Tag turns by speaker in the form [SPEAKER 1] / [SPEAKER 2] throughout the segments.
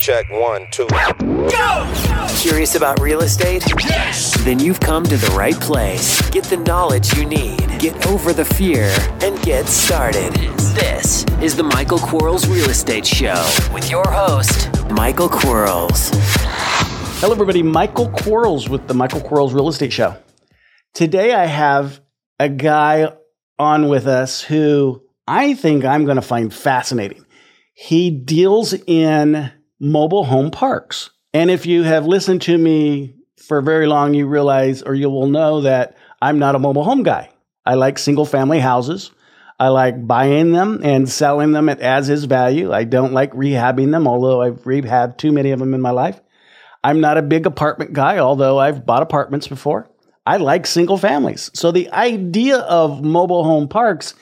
[SPEAKER 1] check one, two.
[SPEAKER 2] Go! Curious about real estate? Yes! Then you've come to the right place. Get the knowledge you need, get over the fear, and get started. This is the Michael Quarles Real Estate Show with your host, Michael Quarles.
[SPEAKER 3] Hello, everybody. Michael Quarles with the Michael Quarles Real Estate Show. Today, I have a guy on with us who I think I'm going to find fascinating. He deals in mobile home parks. And if you have listened to me for very long, you realize or you will know that I'm not a mobile home guy. I like single family houses. I like buying them and selling them at as is value. I don't like rehabbing them, although I've rehabbed too many of them in my life. I'm not a big apartment guy, although I've bought apartments before. I like single families. So the idea of mobile home parks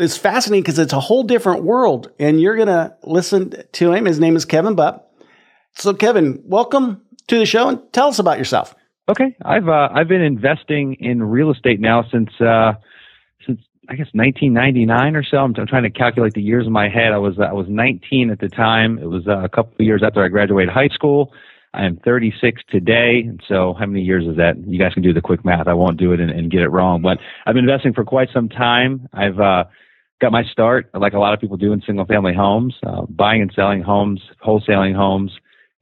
[SPEAKER 3] is fascinating because it's a whole different world. And you're going to listen to him. His name is Kevin Bupp. So, Kevin, welcome to the show and tell us about yourself.
[SPEAKER 4] Okay, I've uh, I've been investing in real estate now since uh, since I guess 1999 or so. I'm, I'm, trying to calculate the years in my head. I was I was 19 at the time. It was uh, a couple of years after I graduated high school. I am 36 today. And so how many years is that? You guys can do the quick math. I won't do it and, and get it wrong, but I've been investing for quite some time. I've, uh, got my start like a lot of people do in single family homes, uh, buying and selling homes, wholesaling homes.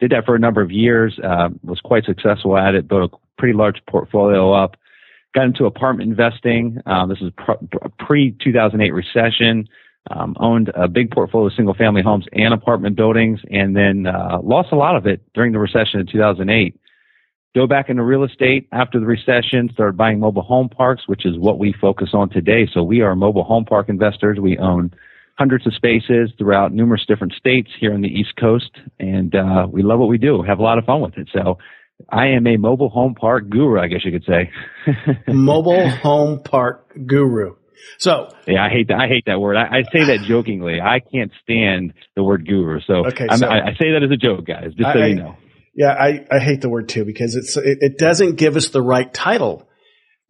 [SPEAKER 4] Did that for a number of years, uh, was quite successful at it, built a pretty large portfolio up. Got into apartment investing. Um, this is pre 2008 recession. Um, owned a big portfolio of single family homes and apartment buildings, and then uh, lost a lot of it during the recession in 2008. Go back into real estate after the recession, start buying mobile home parks, which is what we focus on today. So we are mobile home park investors. We own hundreds of spaces throughout numerous different states here on the East Coast, and uh, we love what we do. Have a lot of fun with it. So I am a mobile home park guru, I guess you could say.
[SPEAKER 3] mobile home park guru. So
[SPEAKER 4] yeah, I hate that. I hate that word. I, I, say that jokingly. I can't stand the word guru. So, okay, so I, I say that as a joke, guys. Just so I, you know.
[SPEAKER 3] Yeah, I, I hate the word too because it's it, it doesn't give us the right title.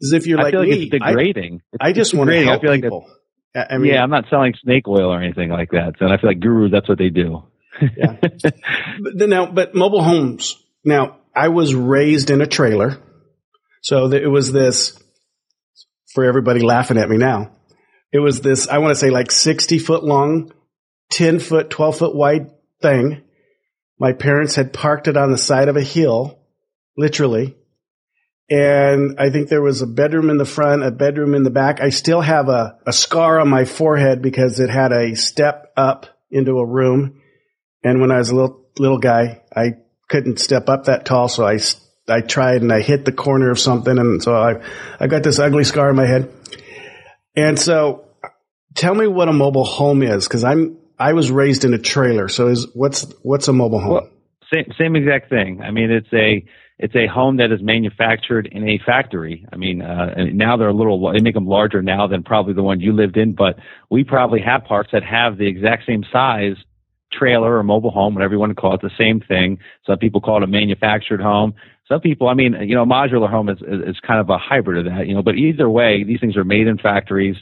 [SPEAKER 3] As if you're like,
[SPEAKER 4] like
[SPEAKER 3] me,
[SPEAKER 4] it's degrading.
[SPEAKER 3] I, I just want to help I feel people.
[SPEAKER 4] Like I mean, yeah, I'm not selling snake oil or anything like that. So I feel like gurus, that's what they do. yeah.
[SPEAKER 3] But now, but mobile homes. Now, I was raised in a trailer, so it was this. For everybody laughing at me now, it was this. I want to say like 60 foot long, 10 foot, 12 foot wide thing my parents had parked it on the side of a hill, literally. And I think there was a bedroom in the front, a bedroom in the back. I still have a, a scar on my forehead because it had a step up into a room. And when I was a little, little guy, I couldn't step up that tall. So I, I tried and I hit the corner of something. And so I, I got this ugly scar on my head. And so tell me what a mobile home is because I'm, I was raised in a trailer. So is what's what's a mobile home? Well,
[SPEAKER 4] same same exact thing. I mean, it's a it's a home that is manufactured in a factory. I mean, uh, now they're a little they make them larger now than probably the one you lived in, but we probably have parts that have the exact same size trailer or mobile home, whatever you want to call it, the same thing. Some people call it a manufactured home. Some people, I mean, you know, modular home is, is kind of a hybrid of that, you know, but either way, these things are made in factories.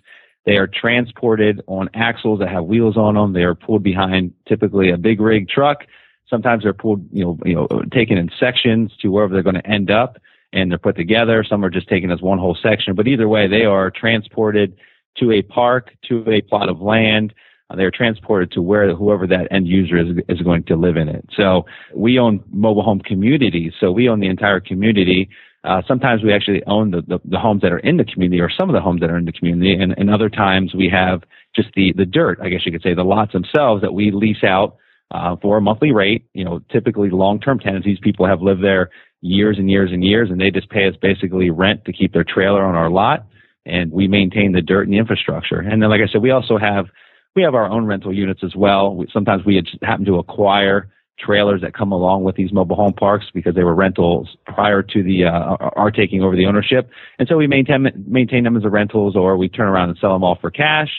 [SPEAKER 4] They are transported on axles that have wheels on them. They are pulled behind typically a big rig truck. Sometimes they're pulled, you know, you know, taken in sections to wherever they're going to end up and they're put together. Some are just taken as one whole section, but either way, they are transported to a park, to a plot of land. Uh, they are transported to where whoever that end user is, is going to live in it. So we own mobile home communities. So we own the entire community. Uh, sometimes we actually own the, the, the, homes that are in the community or some of the homes that are in the community. And, and other times we have just the, the dirt, I guess you could say, the lots themselves that we lease out uh, for a monthly rate. You know, typically long-term tenants, these people have lived there years and years and years, and they just pay us basically rent to keep their trailer on our lot. And we maintain the dirt and the infrastructure. And then, like I said, we also have we have our own rental units as well. We, sometimes we happen to acquire trailers that come along with these mobile home parks because they were rentals prior to the uh, our taking over the ownership. And so we maintain maintain them as a rentals, or we turn around and sell them all for cash,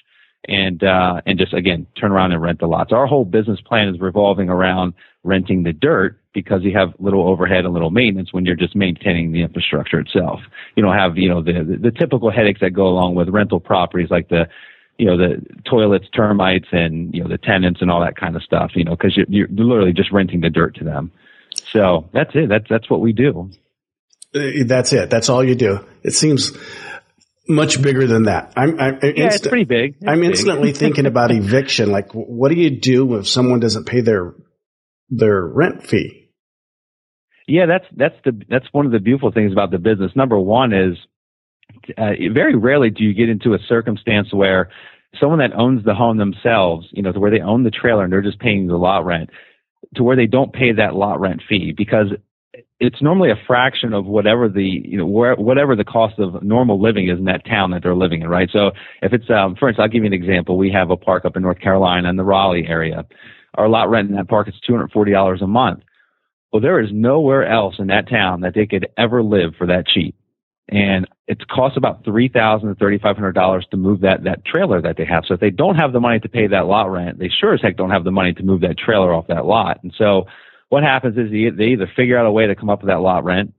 [SPEAKER 4] and uh, and just again turn around and rent the lots. Our whole business plan is revolving around renting the dirt because you have little overhead and little maintenance when you're just maintaining the infrastructure itself. You don't have you know the the, the typical headaches that go along with rental properties like the you know the toilets, termites, and you know the tenants and all that kind of stuff. You know, because you're, you're literally just renting the dirt to them. So that's it. That's that's what we do.
[SPEAKER 3] Uh, that's it. That's all you do. It seems much bigger than that. I'm, I'm
[SPEAKER 4] yeah, it's pretty big. It's
[SPEAKER 3] I'm
[SPEAKER 4] big.
[SPEAKER 3] instantly thinking about eviction. Like, what do you do if someone doesn't pay their their rent fee?
[SPEAKER 4] Yeah, that's that's the that's one of the beautiful things about the business. Number one is uh, very rarely do you get into a circumstance where someone that owns the home themselves, you know, to where they own the trailer and they're just paying the lot rent, to where they don't pay that lot rent fee because it's normally a fraction of whatever the you know where, whatever the cost of normal living is in that town that they're living in, right? So if it's um, for instance, I'll give you an example. We have a park up in North Carolina in the Raleigh area. Our lot rent in that park is two hundred forty dollars a month. Well, there is nowhere else in that town that they could ever live for that cheap and it costs about three thousand to thirty five hundred dollars to move that that trailer that they have. So if they don't have the money to pay that lot rent, they sure as heck don't have the money to move that trailer off that lot. And so what happens is they either figure out a way to come up with that lot rent,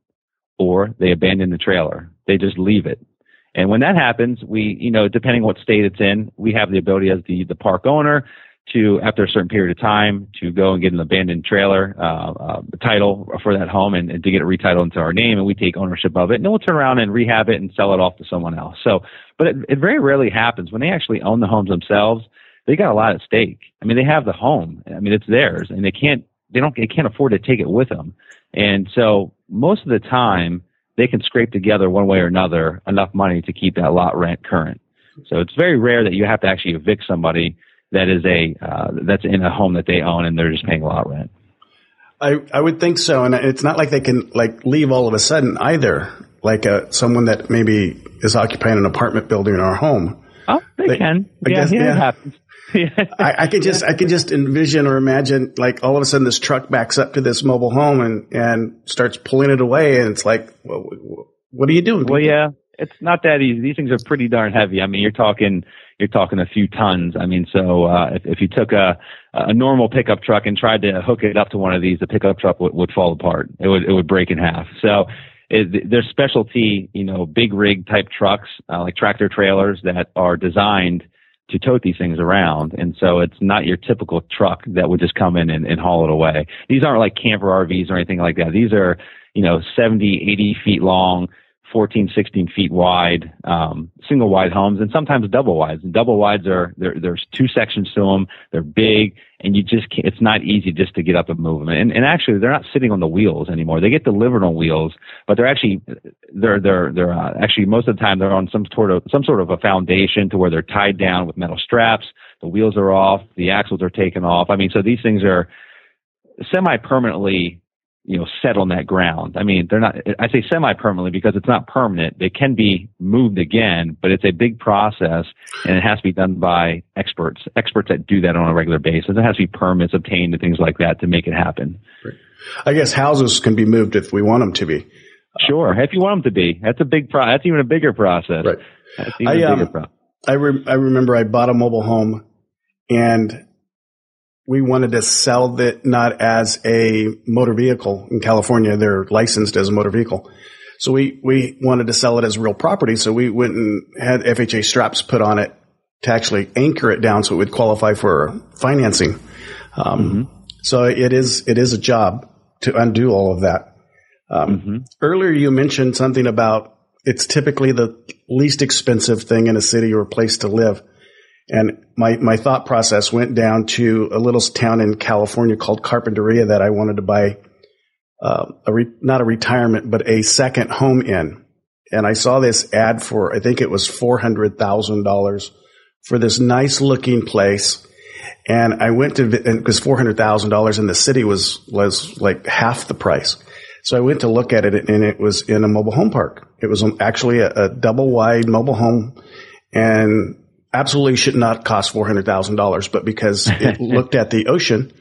[SPEAKER 4] or they abandon the trailer. They just leave it. And when that happens, we, you know, depending what state it's in, we have the ability as the the park owner to, after a certain period of time, to go and get an abandoned trailer uh, uh, title for that home and, and, to get it retitled into our name, and we take ownership of it, and then we'll turn around and rehab it and sell it off to someone else. So, but it, it very rarely happens when they actually own the homes themselves. They got a lot at stake. I mean, they have the home. I mean, it's theirs, and they can't they don't they can't afford to take it with them. And so, most of the time, they can scrape together one way or another enough money to keep that lot rent current. So it's very rare that you have to actually evict somebody that is a uh, that's in a home that they own and they're just paying a lot rent.
[SPEAKER 3] I I would think so, and it's not like they can like leave all of a sudden either. Like a, uh, someone that maybe is occupying an apartment building or a home.
[SPEAKER 4] Oh, they, they can. I yeah, guess, yeah, yeah. it happens.
[SPEAKER 3] I, I could just I could just envision or imagine like all of a sudden this truck backs up to this mobile home and and starts pulling it away and it's like well, what are you doing?
[SPEAKER 4] Well, yeah, it's not that easy. These things are pretty darn heavy. I mean, you're talking you're talking a few tons. I mean, so uh, if, if you took a a normal pickup truck and tried to hook it up to one of these, the pickup truck would, would fall apart. It would it would break in half. So it, there's specialty, you know, big rig type trucks uh, like tractor trailers that are designed to tote these things around. And so it's not your typical truck that would just come in and, and haul it away. These aren't like camper RVs or anything like that. These are, you know, 70, 80 feet long, 14, 16 feet wide, um, single wide homes and sometimes double wides. And double wides are, there's two sections to them. They're big and you just can't, it's not easy just to get up and move them. And, and actually they're not sitting on the wheels anymore. They get delivered on wheels, but they're actually, they're, they're, they're, uh, actually most of the time they're on some sort of, some sort of a foundation to where they're tied down with metal straps. The wheels are off. The axles are taken off. I mean, so these things are semi permanently you know, set on that ground. I mean, they're not, I say semi-permanently because it's not permanent. They can be moved again, but it's a big process and it has to be done by experts, experts that do that on a regular basis. It has to be permits obtained and things like that to make it happen.
[SPEAKER 3] I guess houses can be moved if we want them to be.
[SPEAKER 4] Sure. If you want them to be, that's a big pro, that's even a bigger process.
[SPEAKER 3] Right. I, um, I, re- I remember I bought a mobile home and we wanted to sell it not as a motor vehicle in California. They're licensed as a motor vehicle. So we, we wanted to sell it as real property. So we went and had FHA straps put on it to actually anchor it down so it would qualify for financing. Um, mm-hmm. So it is, it is a job to undo all of that. Um, mm-hmm. Earlier you mentioned something about it's typically the least expensive thing in a city or a place to live. And my, my thought process went down to a little town in California called Carpinteria that I wanted to buy, uh, a re, not a retirement, but a second home in. And I saw this ad for, I think it was $400,000 for this nice looking place. And I went to, because $400,000 in the city was, was like half the price. So I went to look at it and it was in a mobile home park. It was actually a, a double wide mobile home and absolutely should not cost $400,000, but because it looked at the ocean,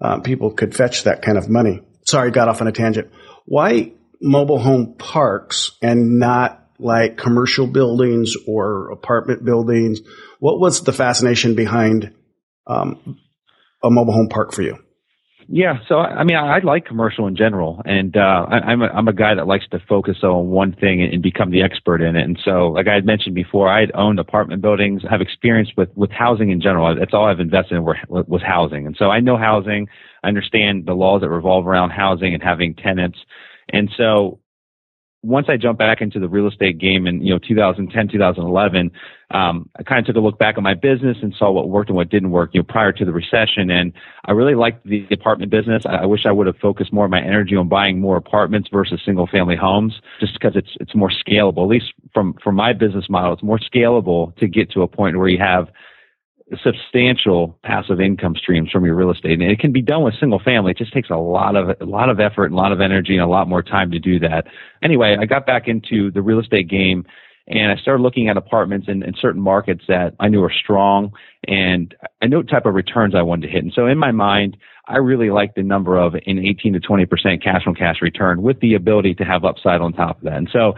[SPEAKER 3] uh, people could fetch that kind of money. Sorry, got off on a tangent. Why mobile home parks and not like commercial buildings or apartment buildings? What was the fascination behind um, a mobile home park for you?
[SPEAKER 4] Yeah, so I mean, I, I like commercial in general, and uh, I, I'm a, I'm a guy that likes to focus on one thing and, and become the expert in it. And so, like I had mentioned before, I had owned apartment buildings. Have experience with with housing in general. That's all I've invested in were, was housing, and so I know housing. I understand the laws that revolve around housing and having tenants. And so once I jumped back into the real estate game in you know 2010, 2011, um, I kind of took a look back at my business and saw what worked and what didn't work. You know, prior to the recession, and I really liked the apartment business. I, I wish I would have focused more of my energy on buying more apartments versus single family homes, just because it's it's more scalable. At least from from my business model, it's more scalable to get to a point where you have substantial passive income streams from your real estate. And it can be done with single family. It just takes a lot of a lot of effort and a lot of energy and a lot more time to do that. Anyway, I got back into the real estate game and I started looking at apartments in, in certain markets that I knew were strong and I knew what type of returns I wanted to hit. And so in my mind, I really like the number of an 18 to 20% cash on cash return with the ability to have upside on top of that. And so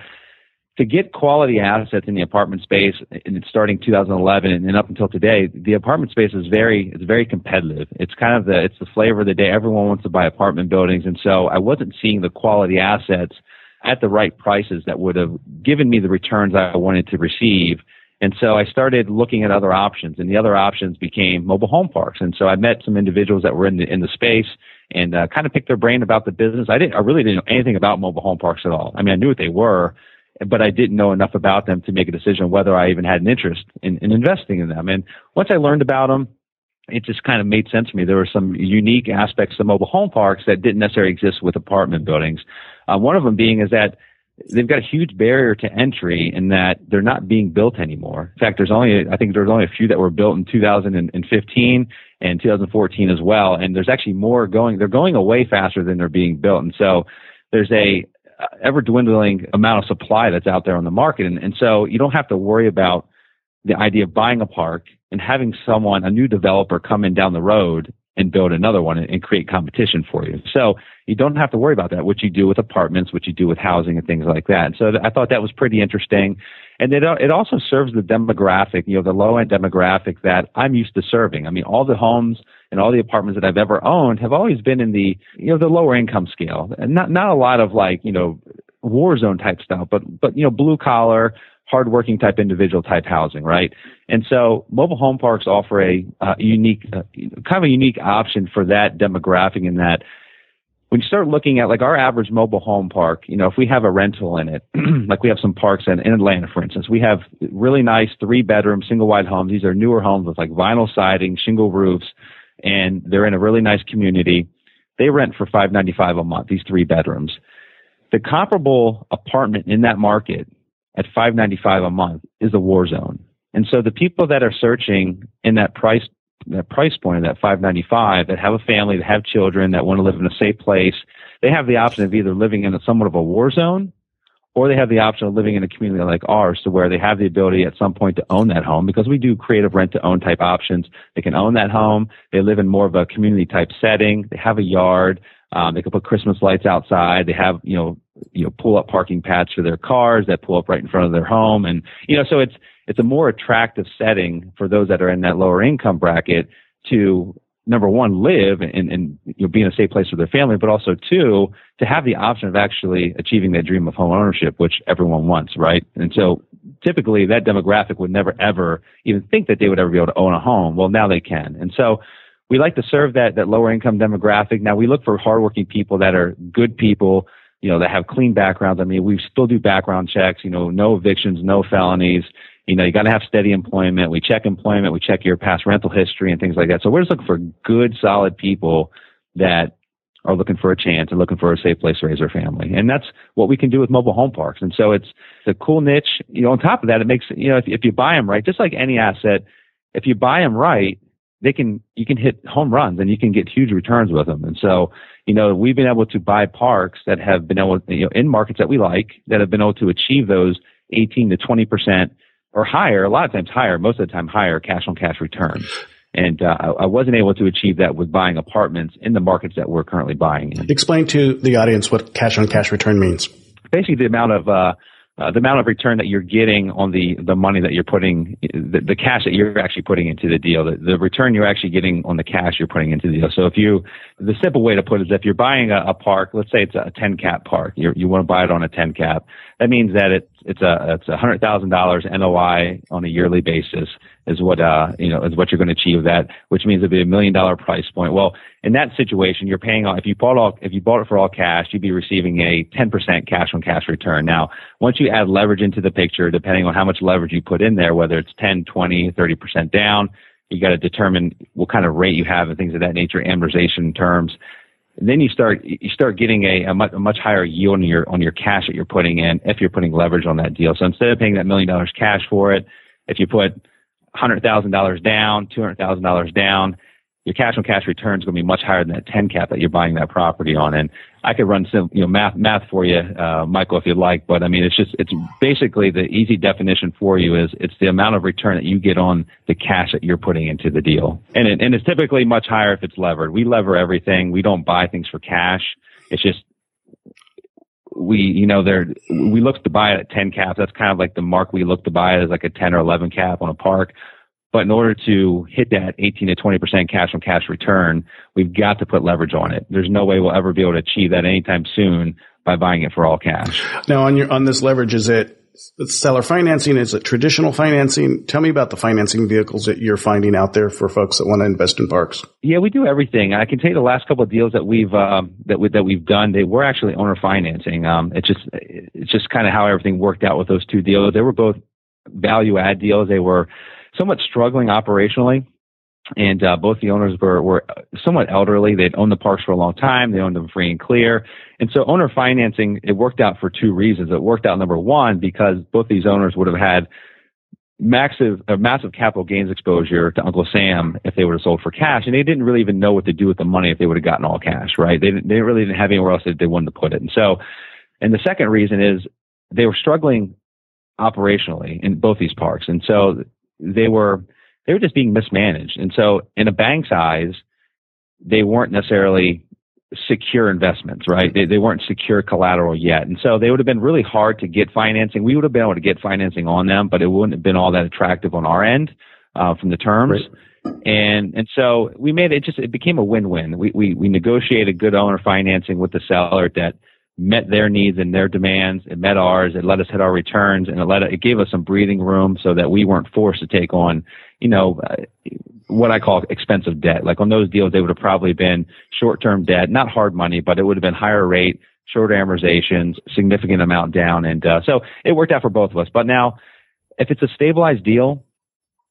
[SPEAKER 4] to get quality assets in the apartment space, and starting 2011 and up until today, the apartment space is very it's very competitive. It's kind of the it's the flavor of the day. Everyone wants to buy apartment buildings, and so I wasn't seeing the quality assets at the right prices that would have given me the returns I wanted to receive. And so I started looking at other options, and the other options became mobile home parks. And so I met some individuals that were in the in the space and uh, kind of picked their brain about the business. I didn't, I really didn't know anything about mobile home parks at all. I mean, I knew what they were, but I didn't know enough about them to make a decision whether I even had an interest in, in investing in them. And once I learned about them, it just kind of made sense to me. There were some unique aspects of mobile home parks that didn't necessarily exist with apartment buildings. Uh, one of them being is that they've got a huge barrier to entry in that they're not being built anymore. In fact, there's only, I think there's only a few that were built in 2015 and 2014 as well. And there's actually more going, they're going away faster than they're being built. And so there's a, ever dwindling amount of supply that's out there on the market. And, and so you don't have to worry about the idea of buying a park and having someone, a new developer come in down the road and build another one and, and create competition for you. So you don't have to worry about that, what you do with apartments, what you do with housing and things like that. So th- I thought that was pretty interesting. And it, it also serves the demographic, you know, the low end demographic that I'm used to serving. I mean, all the homes and all the apartments that I've ever owned have always been in the, you know, the lower income scale and not, not a lot of like, you know, war zone type stuff, but, but, you know, blue collar, hardworking type individual type housing, right? And so mobile home parks offer a uh, unique, uh, kind of a unique option for that demographic in that when you start looking at like our average mobile home park, you know, if we have a rental in it, like we have some parks in, in Atlanta, for instance, we have really nice three bedroom single wide homes. These are newer homes with like vinyl siding, shingle roofs, and they're in a really nice community. They rent for five ninety five a month. These three bedrooms. The comparable apartment in that market at 595 a month is a war zone. And so the people that are searching in that price that price point of that 595 that have a family, that have children, that want to live in a safe place, they have the option of either living in a somewhat of a war zone or they have the option of living in a community like ours to where they have the ability at some point to own that home because we do creative rent to own type options. They can own that home. They live in more of a community type setting. They have a yard. Um, they can put Christmas lights outside. They have, you know, you know, pull up parking pads for their cars that pull up right in front of their home. And, you know, so it's, it's a more attractive setting for those that are in that lower income bracket to number one, live and, and you know, be in a safe place with their family, but also two, to have the option of actually achieving that dream of home ownership, which everyone wants, right? And so typically that demographic would never ever even think that they would ever be able to own a home. Well, now they can. And so we like to serve that, that lower income demographic. Now we look for hardworking people that are good people, you know, that have clean backgrounds. I mean, we still do background checks, you know, no evictions, no felonies. You know, you got to have steady employment. We check employment. We check your past rental history and things like that. So we're just looking for good, solid people that are looking for a chance and looking for a safe place to raise their family. And that's what we can do with mobile home parks. And so it's, a cool niche. You know, on top of that, it makes, you know, if, if you buy them right, just like any asset, if you buy them right, they can you can hit home runs and you can get huge returns with them. And so, you know, we've been able to buy parks that have been able, you know, in markets that we like that have been able to achieve those 18 to 20 percent or higher. A lot of times higher, most of the time higher cash on cash returns. And uh, I wasn't able to achieve that with buying apartments in the markets that we're currently buying in.
[SPEAKER 3] Explain to the audience what cash on cash return means.
[SPEAKER 4] Basically, the amount of uh, uh, the amount of return that you're getting on the, the money that you're putting, the, the cash that you're actually putting into the deal, the, the return you're actually getting on the cash you're putting into the deal. So if you, the simple way to put it is if you're buying a, a park, let's say it's a 10 cap park, you you want to buy it on a 10 cap. That means that it's, it's a, it's a hundred thousand dollars NOI on a yearly basis is what, uh, you know, is what you're going to achieve that, which means it'd be a million dollar price point. Well, in that situation, you're paying off, if you bought all, if you bought it for all cash, you'd be receiving a 10% cash on cash return. Now, once you add leverage into the picture, depending on how much leverage you put in there, whether it's 10, 20, 30% down, you got to determine what kind of rate you have and things of that nature, amortization terms. Then you start you start getting a, a, much, a much higher yield on your on your cash that you're putting in if you're putting leverage on that deal. So instead of paying that million dollars cash for it, if you put hundred thousand dollars down, two hundred thousand dollars down, your cash on cash return is going to be much higher than that 10 cap that you're buying that property on. And I could run some, you know, math, math for you, uh, Michael, if you'd like, but I mean, it's just, it's basically the easy definition for you is it's the amount of return that you get on the cash that you're putting into the deal. And it, and it's typically much higher if it's levered. We lever everything. We don't buy things for cash. It's just, we, you know, there, we look to buy it at 10 caps. That's kind of like the mark we look to buy it as like a 10 or 11 cap on a park. But in order to hit that 18 to 20% cash on cash return, we've got to put leverage on it. There's no way we'll ever be able to achieve that anytime soon by buying it for all cash.
[SPEAKER 3] Now on your, on this leverage, is it seller financing? Is it traditional financing? Tell me about the financing vehicles that you're finding out there for folks that want to invest in parks.
[SPEAKER 4] Yeah, we do everything. I can tell you the last couple of deals that we've um, that we, that we've done, they were actually owner financing. Um, it's just it's just kind of how everything worked out with those two deals. They were both value add deals. They were somewhat struggling operationally. And uh, both the owners were, were somewhat elderly. They'd owned the parks for a long time. They owned them free and clear. And so owner financing, it worked out for two reasons. It worked out number one, because both these owners would have had massive, uh, massive capital gains exposure to Uncle Sam if they would have sold for cash. And they didn't really even know what to do with the money if they would have gotten all cash, right? They, they really didn't have anywhere else that they wanted to put it. And so, and the second reason is they were struggling operationally in both these parks. And so they were they were just being mismanaged. And so in a bank's eyes, they weren't necessarily secure investments, right? They, they weren't secure collateral yet. And so they would have been really hard to get financing. We would have been able to get financing on them, but it wouldn't have been all that attractive on our end uh, from the terms. Right. And and so we made it just it became a win-win. We we we negotiated good owner financing with the seller that met their needs and their demands. It met ours. It let us hit our returns and it let it gave us some breathing room so that we weren't forced to take on, you know, uh, what I call expensive debt. Like on those deals, they would have probably been short-term debt, not hard money, but it would have been higher rate, shorter amortizations, significant amount down. And, uh, so it worked out for both of us. But now if it's a stabilized deal,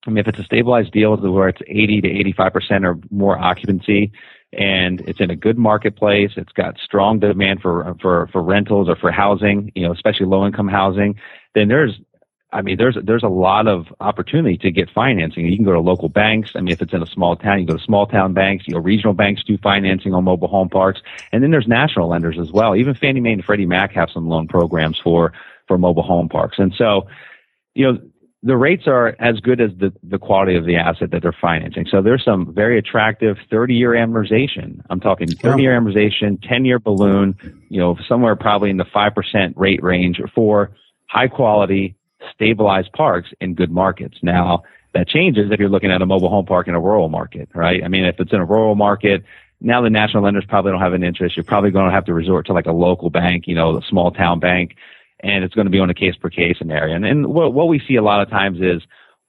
[SPEAKER 4] I mean, if it's a stabilized deal where it's 80 to 85% or more occupancy, and it's in a good marketplace. It's got strong demand for for for rentals or for housing, you know, especially low income housing. Then there's I mean, there's there's a lot of opportunity to get financing. You can go to local banks. I mean, if it's in a small town, you go to small town banks. You know, regional banks do financing on mobile home parks, and then there's national lenders as well. Even Fannie Mae and Freddie Mac have some loan programs for for mobile home parks. And so, you know, the rates are as good as the, the quality of the asset that they're financing. So there's some very attractive 30 year amortization. I'm talking 30 year amortization, 10 year balloon, you know, somewhere probably in the 5% rate range for high quality, stabilized parks in good markets. Now that changes if you're looking at a mobile home park in a rural market, right? I mean, if it's in a rural market, now the national lenders probably don't have an interest. You're probably going to have to resort to like a local bank, you know, a small town bank and it's going to be on a case per case scenario. And, and what, what we see a lot of times is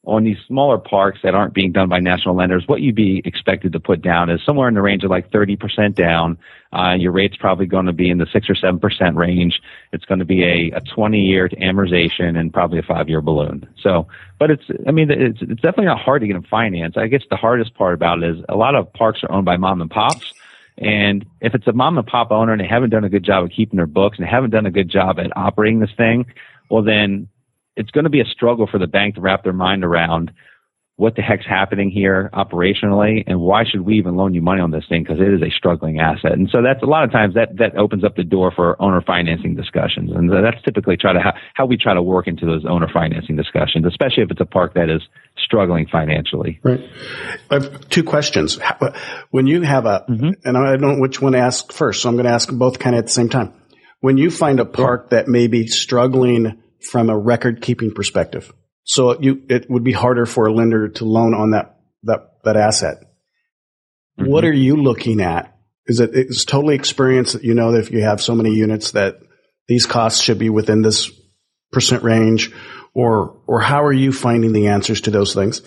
[SPEAKER 4] on these smaller parks that aren't being done by national lenders, what you'd be expected to put down is somewhere in the range of like 30% down. Uh, your rate's probably going to be in the 6 or 7% range. It's going to be a, a 20 year amortization and probably a five year balloon. So, but it's, I mean, it's, it's definitely not hard to get them financed. I guess the hardest part about it is a lot of parks are owned by mom and pops. And if it's a mom and pop owner and they haven't done a good job of keeping their books and they haven't done a good job at operating this thing, well, then it's going to be a struggle for the bank to wrap their mind around what the heck's happening here operationally and why should we even loan you money on this thing because it is a struggling asset. And so that's a lot of times that that opens up the door for owner financing discussions. And that's typically try to how, how we try to work into those owner financing discussions especially if it's a park that is struggling financially.
[SPEAKER 3] Right. I have two questions. When you have a mm-hmm. and i don't know which one to ask first so i'm going to ask both kind of at the same time. When you find a park that may be struggling from a record keeping perspective. So you, it would be harder for a lender to loan on that, that, that asset. Mm-hmm. What are you looking at? Is it, it's totally experience that you know that if you have so many units that these costs should be within this percent range or, or how are you finding the answers to those things?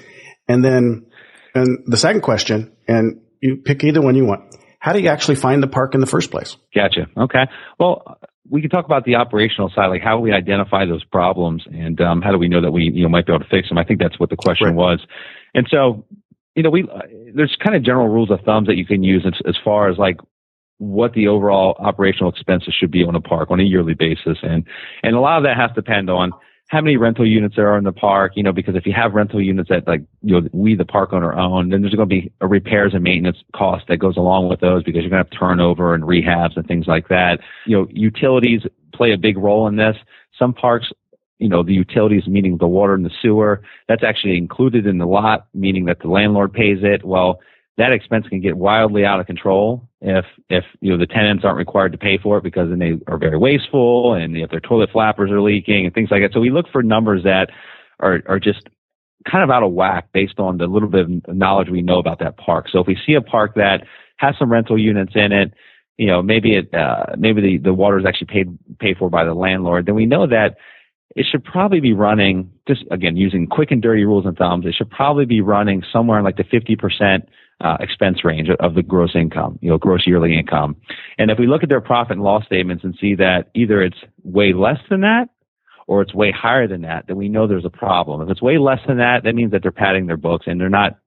[SPEAKER 3] And then, and the second question, and you pick either one you want. How do you actually find the park in the first place?
[SPEAKER 4] Gotcha. Okay. Well, we can talk about the operational side, like how we identify those problems and um, how do we know that we you know might be able to fix them. I think that's what the question right. was. And so, you know, we there's kind of general rules of thumbs that you can use as, as far as like what the overall operational expenses should be on a park on a yearly basis, and and a lot of that has to depend on how many rental units there are in the park, you know, because if you have rental units that like, you know, we, the park owner own, then there's going to be a repairs and maintenance cost that goes along with those because you're going to have turnover and rehabs and things like that. You know, utilities play a big role in this. Some parks, you know, the utilities, meaning the water and the sewer, that's actually included in the lot, meaning that the landlord pays it. Well, that expense can get wildly out of control if if you know the tenants aren't required to pay for it because then they are very wasteful and if their toilet flappers are leaking and things like that. So we look for numbers that are are just kind of out of whack based on the little bit of knowledge we know about that park. So if we see a park that has some rental units in it, you know, maybe it uh, maybe the the water is actually paid paid for by the landlord, then we know that it should probably be running just again using quick and dirty rules and thumbs. It should probably be running somewhere in like the 50% uh, expense range of the gross income, you know, gross yearly income. And if we look at their profit and loss statements and see that either it's way less than that or it's way higher than that, then we know there's a problem. If it's way less than that, that means that they're padding their books and they're not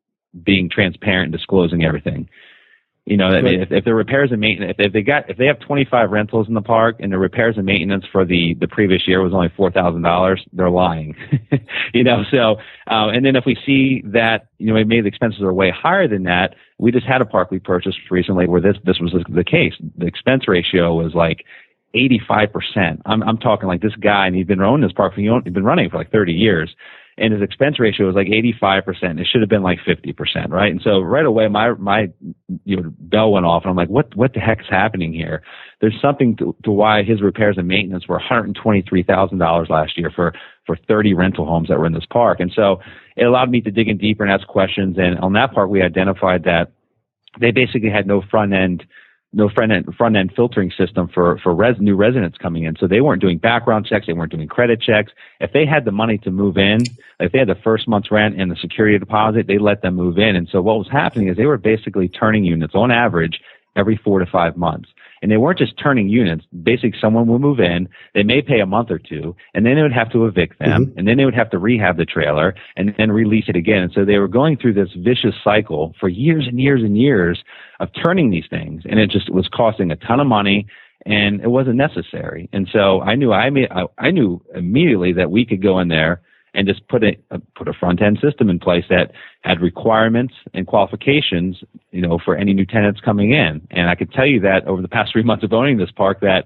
[SPEAKER 4] being transparent and disclosing everything. You know, I mean, if, if the repairs and maintenance, if they got, if they have 25 rentals in the park and the repairs and maintenance for the, the previous year was only $4,000, they're lying. you know, so, uh, and then if we see that, you know, maybe the expenses are way higher than that, we just had a park we purchased recently where this, this was the case. The expense ratio was like 85%. I'm, I'm talking like this guy and he's been owning this park for, he's been running for like 30 years and his expense ratio was like 85%. It should have been like 50%, right? And so right away, my, my, you know, bell went off and I'm like, what, what the heck is happening here? There's something to, to why his repairs and maintenance were $123,000 last year for, for 30 rental homes that were in this park. And so it allowed me to dig in deeper and ask questions. And on that part, we identified that they basically had no front end no front end front end filtering system for for res, new residents coming in. So they weren't doing background checks, they weren't doing credit checks. If they had the money to move in, if they had the first month's rent and the security deposit, they let them move in. And so what was happening is they were basically turning units on average every four to five months. And they weren't just turning units. Basically, someone would move in, they may pay a month or two, and then they would have to evict them, mm-hmm. and then they would have to rehab the trailer and then release it again. And so they were going through this vicious cycle for years and years and years of turning these things. And it just was costing a ton of money and it wasn't necessary. And so I knew I, made, I, I knew immediately that we could go in there and just put a, a put a front end system in place that had requirements and qualifications, you know, for any new tenants coming in. And I could tell you that over the past three months of owning this park, that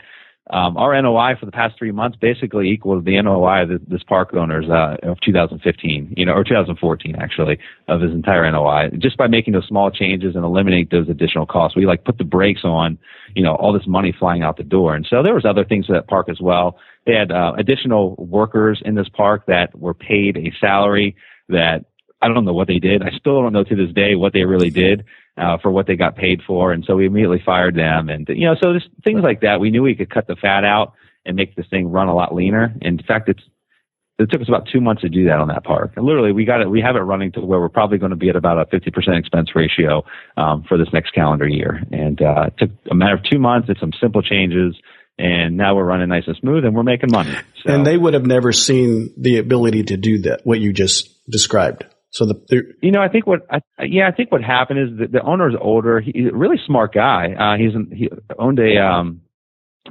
[SPEAKER 4] um, our NOI for the past three months basically equals the NOI of this park owner's uh, of 2015, you know, or 2014 actually, of his entire NOI, just by making those small changes and eliminate those additional costs. We like put the brakes on, you know, all this money flying out the door. And so there was other things to that park as well. They had uh, additional workers in this park that were paid a salary that I don't know what they did. I still don't know to this day what they really did uh, for what they got paid for, and so we immediately fired them. And you know, so just things like that. We knew we could cut the fat out and make this thing run a lot leaner. In fact, it's it took us about two months to do that on that park. And literally, we got it. We have it running to where we're probably going to be at about a 50% expense ratio um, for this next calendar year. And uh, it took a matter of two months. Did some simple changes and now we're running nice and smooth and we're making money.
[SPEAKER 3] So. And they would have never seen the ability to do that, what you just described. So the,
[SPEAKER 4] you know, I think what, I, yeah, I think what happened is that the owner is older. He's a really smart guy. Uh, he's, an, he owned a, um,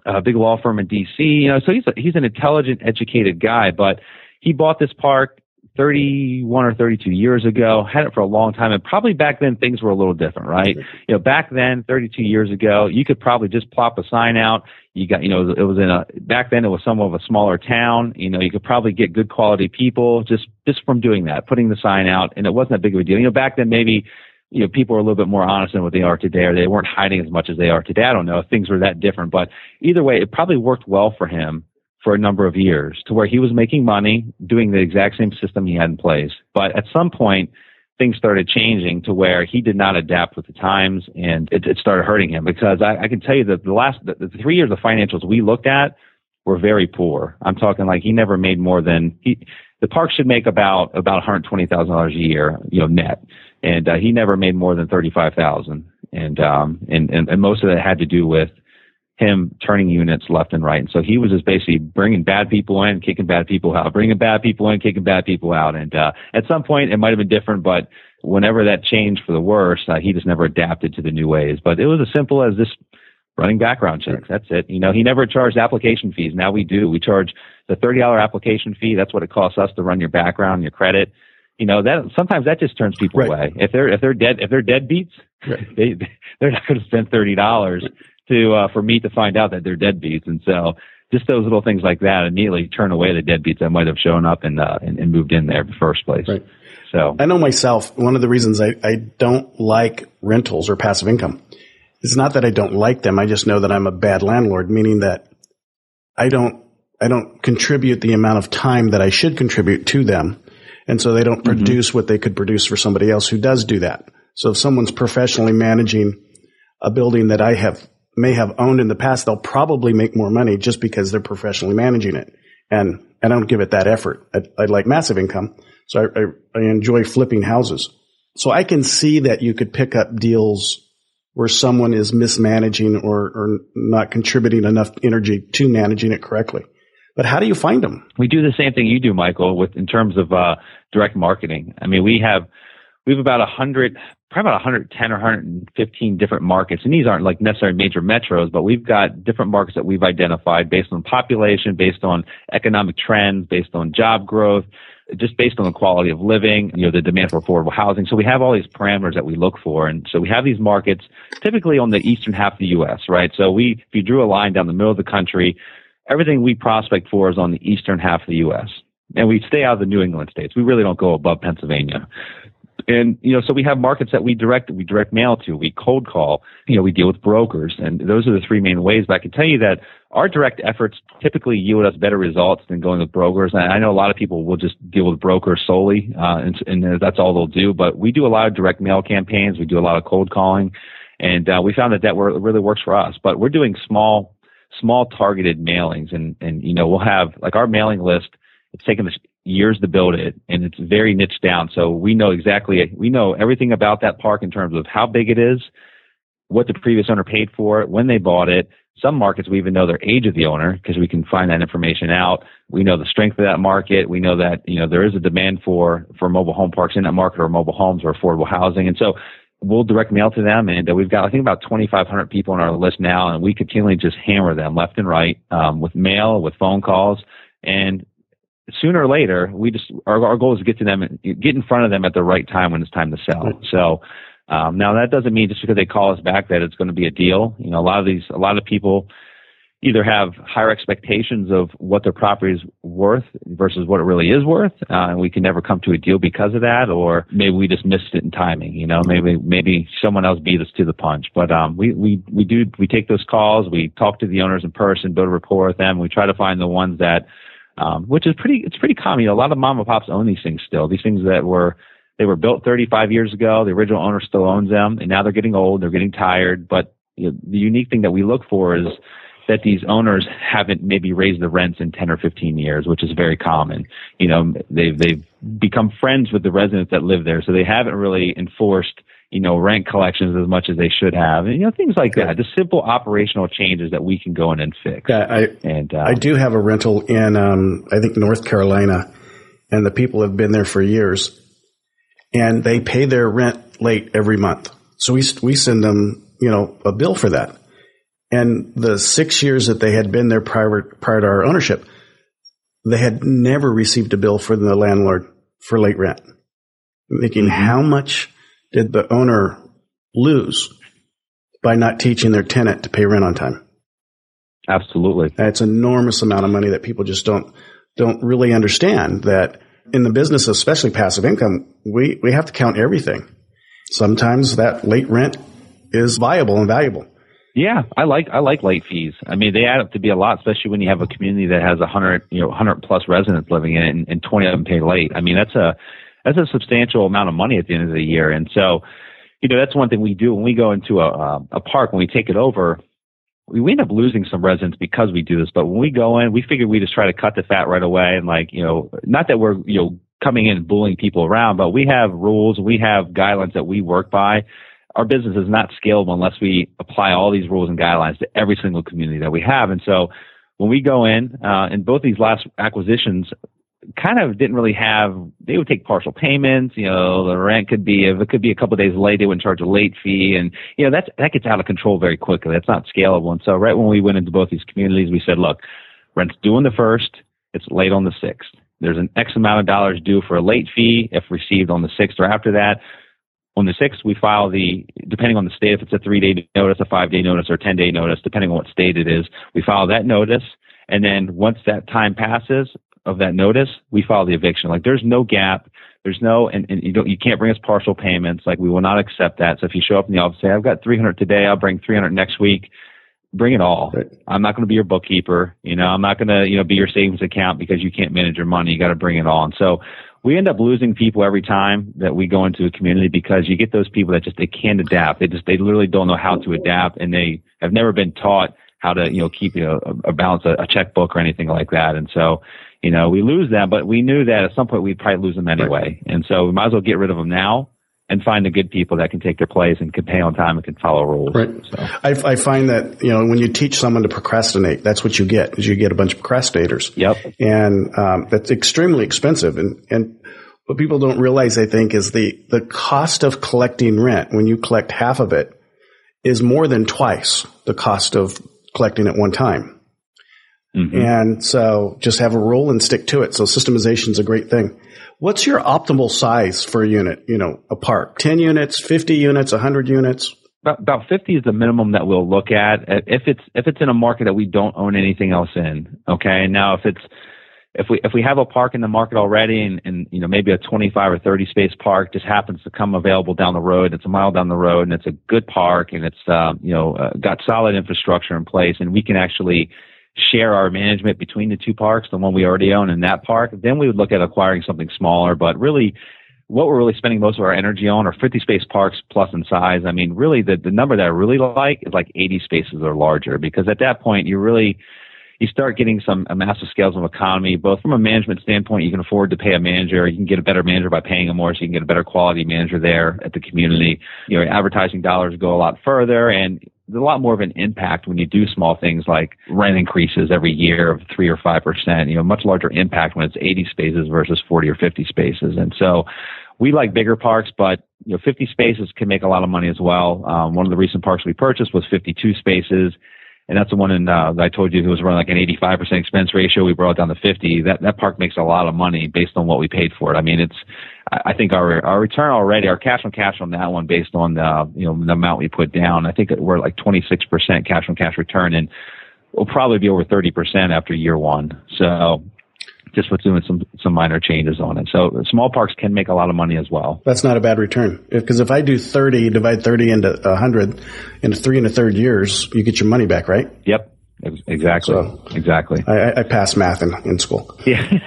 [SPEAKER 4] a big law firm in DC, you know, so he's a, he's an intelligent, educated guy, but he bought this park 31 or 32 years ago, had it for a long time. And probably back then things were a little different, right? You know, back then, 32 years ago, you could probably just plop a sign out. You got, you know, it was in a, back then it was some of a smaller town. You know, you could probably get good quality people just, just from doing that, putting the sign out. And it wasn't that big of a deal. You know, back then maybe, you know, people were a little bit more honest than what they are today, or they weren't hiding as much as they are today. I don't know if things were that different, but either way, it probably worked well for him for a number of years to where he was making money doing the exact same system he had in place. But at some point, things started changing to where he did not adapt with the times and it, it started hurting him because I, I, can tell you that the last, the, the three years of financials we looked at were very poor. I'm talking like he never made more than he, the park should make about, about $120,000 a year, you know, net. And, uh, he never made more than 35,000. And, um, and, and, and most of that had to do with, him turning units left and right. And so he was just basically bringing bad people in, kicking bad people out, bringing bad people in, kicking bad people out. And uh, at some point, it might have been different, but whenever that changed for the worse, uh, he just never adapted to the new ways. But it was as simple as this running background checks. That's it. You know, he never charged application fees. Now we do. We charge the $30 application fee. That's what it costs us to run your background, your credit. You know, that sometimes that just turns people right. away. If they're, if they're dead, if they're deadbeats, right. they, they're not going to spend $30 to uh, for me to find out that they're deadbeats. And so just those little things like that immediately turn away the deadbeats that might have shown up and, uh, and, and moved in there in the first place. Right. So
[SPEAKER 3] I know myself. One of the reasons I, I don't like rentals or passive income. It's not that I don't like them. I just know that I'm a bad landlord, meaning that I don't I don't contribute the amount of time that I should contribute to them. And so they don't mm-hmm. produce what they could produce for somebody else who does do that. So if someone's professionally managing a building that I have may have owned in the past, they'll probably make more money just because they're professionally managing it. And I don't give it that effort. I, I like massive income. So I, I, I enjoy flipping houses. So I can see that you could pick up deals where someone is mismanaging or, or not contributing enough energy to managing it correctly. But how do you find them?
[SPEAKER 4] We do the same thing you do, Michael, with in terms of uh, direct marketing. I mean, we have we have about hundred probably about 110 or 115 different markets. And these aren't like necessarily major metros, but we've got different markets that we've identified based on population, based on economic trends, based on job growth, just based on the quality of living, you know, the demand for affordable housing. So we have all these parameters that we look for. And so we have these markets typically on the eastern half of the U.S., right? So we, if you drew a line down the middle of the country, everything we prospect for is on the eastern half of the U.S. And we stay out of the New England states. We really don't go above Pennsylvania. And, you know, so we have markets that we direct, we direct mail to, we cold call, you know, we deal with brokers. And those are the three main ways. But I can tell you that our direct efforts typically yield us better results than going with brokers. And I know a lot of people will just deal with brokers solely, uh, and, and that's all they'll do. But we do a lot of direct mail campaigns. We do a lot of cold calling. And, uh, we found that that really works for us. But we're doing small, small targeted mailings. And, and, you know, we'll have like our mailing list. It's taken us years to build it and it's very niche down. So we know exactly, we know everything about that park in terms of how big it is, what the previous owner paid for it, when they bought it. Some markets we even know their age of the owner because we can find that information out. We know the strength of that market. We know that, you know, there is a demand for, for mobile home parks in that market or mobile homes or affordable housing. And so we'll direct mail to them and we've got, I think about 2,500 people on our list now and we continually just hammer them left and right, um, with mail, with phone calls. And sooner or later, we just our, our goal is to get to them, get in front of them at the right time when it's time to sell. So um, now that doesn't mean just because they call us back that it's going to be a deal. You know, a lot of these, a lot of people either have higher expectations of what their property is worth versus what it really is worth, uh, and we can never come to a deal because of that, or maybe we just missed it in timing. You know, maybe maybe someone else beat us to the punch. But um, we we we do we take those calls, we talk to the owners in person, build a rapport with them, we try to find the ones that um, which is pretty, it's pretty common. You know, a lot of mom and pops own these things still. These things that were, they were built 35 years ago. The original owner still owns them and now they're getting old. They're getting tired. But you know, the unique thing that we look for is that these owners haven't maybe raised the rents in 10 or 15 years, which is very common. You know, they've, they've become friends with the residents that live there. So they haven't really enforced you know, rent collections as much as they should have, and you know, things like that. Just simple operational changes that we can go in and fix.
[SPEAKER 3] Yeah, I and um, I do have a rental in um, I think North Carolina, and the people have been there for years, and they pay their rent late every month. So we we send them you know a bill for that, and the six years that they had been there prior prior to our ownership, they had never received a bill from the landlord for late rent. I'm thinking mm-hmm. how much did the owner lose by not teaching their tenant to pay rent on time?
[SPEAKER 4] Absolutely.
[SPEAKER 3] That's enormous amount of money that people just don't don't really understand that in the business, especially passive income, we, we have to count everything. Sometimes that late rent is viable and valuable.
[SPEAKER 4] Yeah, I like I like late fees. I mean, they add up to be a lot, especially when you have a community that has a hundred you know hundred plus residents living in it, and, and twenty of them pay late. I mean, that's a that's a substantial amount of money at the end of the year, and so you know that's one thing we do when we go into a a park when we take it over. We, we end up losing some residents because we do this, but when we go in, we figure we just try to cut the fat right away, and like you know, not that we're you know coming in and bullying people around, but we have rules, we have guidelines that we work by. Our business is not scalable unless we apply all these rules and guidelines to every single community that we have. And so when we go in, uh, in both these last acquisitions, kind of didn't really have, they would take partial payments, you know, the rent could be, if it could be a couple of days late, they wouldn't charge a late fee. And, you know, that's, that gets out of control very quickly. That's not scalable. And so right when we went into both these communities, we said, look, rent's due on the first, it's late on the sixth. There's an X amount of dollars due for a late fee if received on the 6th or after that. On the 6th, we file the, depending on the state, if it's a three day notice, a five day notice, or 10 day notice, depending on what state it is, we file that notice. And then once that time passes of that notice, we file the eviction. Like there's no gap. There's no, and, and you don't, you can't bring us partial payments. Like we will not accept that. So if you show up in the office, say, I've got 300 today, I'll bring 300 next week bring it all. Right. I'm not going to be your bookkeeper. You know, I'm not going to, you know, be your savings account because you can't manage your money. You got to bring it all. And so we end up losing people every time that we go into a community because you get those people that just, they can't adapt. They just, they literally don't know how to adapt and they have never been taught how to, you know, keep you know, a, balance, a, a checkbook or anything like that. And so, you know, we lose them, but we knew that at some point we'd probably lose them anyway. And so we might as well get rid of them now and find the good people that can take their place and can pay on time and can follow rules.
[SPEAKER 3] Right. So. I, I, find that you know when you teach someone to procrastinate, that's what you get is you get a bunch of procrastinators.
[SPEAKER 4] Yep.
[SPEAKER 3] And um, that's extremely expensive. And and what people don't realize, I think, is the the cost of collecting rent when you collect half of it is more than twice the cost of collecting at one time. Mm-hmm. And so just have a rule and stick to it. So systemization is a great thing. What's your optimal size for a unit? You know, a park, 10 units, 50 units, 100 units?
[SPEAKER 4] About, about 50 is the minimum that we'll look at if it's if it's in a market that we don't own anything else in. Okay. Now, if it's if we if we have a park in the market already and, and you know maybe a 25 or 30 space park just happens to come available down the road it's a mile down the road and it's a good park and it's um, you know uh, got solid infrastructure in place and we can actually share our management between the two parks, the one we already own and that park, then we would look at acquiring something smaller. But really, what we're really spending most of our energy on are 50 space parks plus in size. I mean, really, the, the number that I really like is like 80 spaces or larger because at that point, you really, you start getting some a massive scales of economy, both from a management standpoint, you can afford to pay a manager, you can get a better manager by paying him more, so you can get a better quality manager there at the community. You know, advertising dollars go a lot further and there's a lot more of an impact when you do small things like rent increases every year of three or five percent. You know, much larger impact when it's 80 spaces versus 40 or 50 spaces. And so, we like bigger parks, but you know, 50 spaces can make a lot of money as well. Um, one of the recent parks we purchased was 52 spaces and that's the one in uh, I told you it was running like an 85% expense ratio. We brought it down to 50. That that park makes a lot of money based on what we paid for it. I mean, it's I think our our return already, our cash on cash on that one, based on the you know the amount we put down, I think we're like 26% cash on cash return, and we'll probably be over 30% after year one. So just with doing some some minor changes on it. So small parks can make a lot of money as well.
[SPEAKER 3] That's not a bad return because if I do thirty, divide thirty into hundred, into three and a third years, you get your money back, right?
[SPEAKER 4] Yep. Exactly. So exactly.
[SPEAKER 3] I, I passed math in, in school.
[SPEAKER 4] Yeah.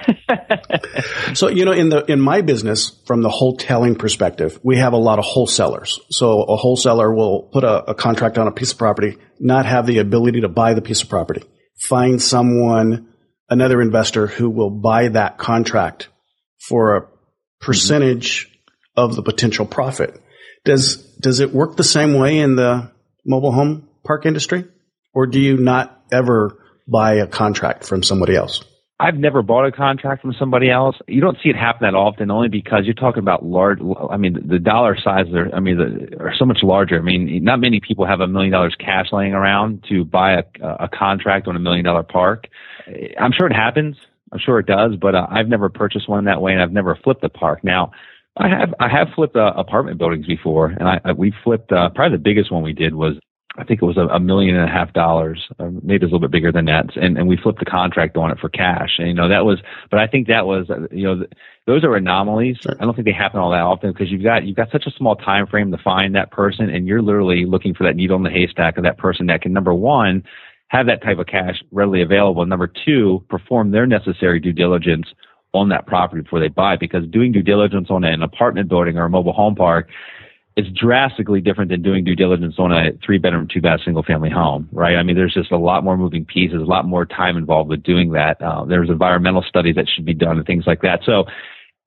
[SPEAKER 3] so you know, in the in my business, from the wholesaling perspective, we have a lot of wholesalers. So a wholesaler will put a, a contract on a piece of property, not have the ability to buy the piece of property, find someone another investor who will buy that contract for a percentage mm-hmm. of the potential profit. Does does it work the same way in the mobile home park industry, or do you not ever buy a contract from somebody else?
[SPEAKER 4] I've never bought a contract from somebody else. You don't see it happen that often, only because you're talking about large. I mean, the dollar sizes are. I mean, the, are so much larger. I mean, not many people have a million dollars cash laying around to buy a, a contract on a million dollar park. I'm sure it happens. I'm sure it does, but uh, I've never purchased one that way, and I've never flipped a park. Now, I have I have flipped uh, apartment buildings before, and I, I we flipped. Uh, probably the biggest one we did was I think it was a, a million and a half dollars, maybe it's a little bit bigger than that, and, and we flipped the contract on it for cash. And you know that was, but I think that was, uh, you know, those are anomalies. Sure. I don't think they happen all that often because you've got you've got such a small time frame to find that person, and you're literally looking for that needle in the haystack of that person that can number one have that type of cash readily available, number two perform their necessary due diligence on that property before they buy. Because doing due diligence on an apartment building or a mobile home park is drastically different than doing due diligence on a three bedroom, two bath, single family home, right? I mean, there's just a lot more moving pieces, a lot more time involved with doing that. Uh, there's environmental studies that should be done and things like that. So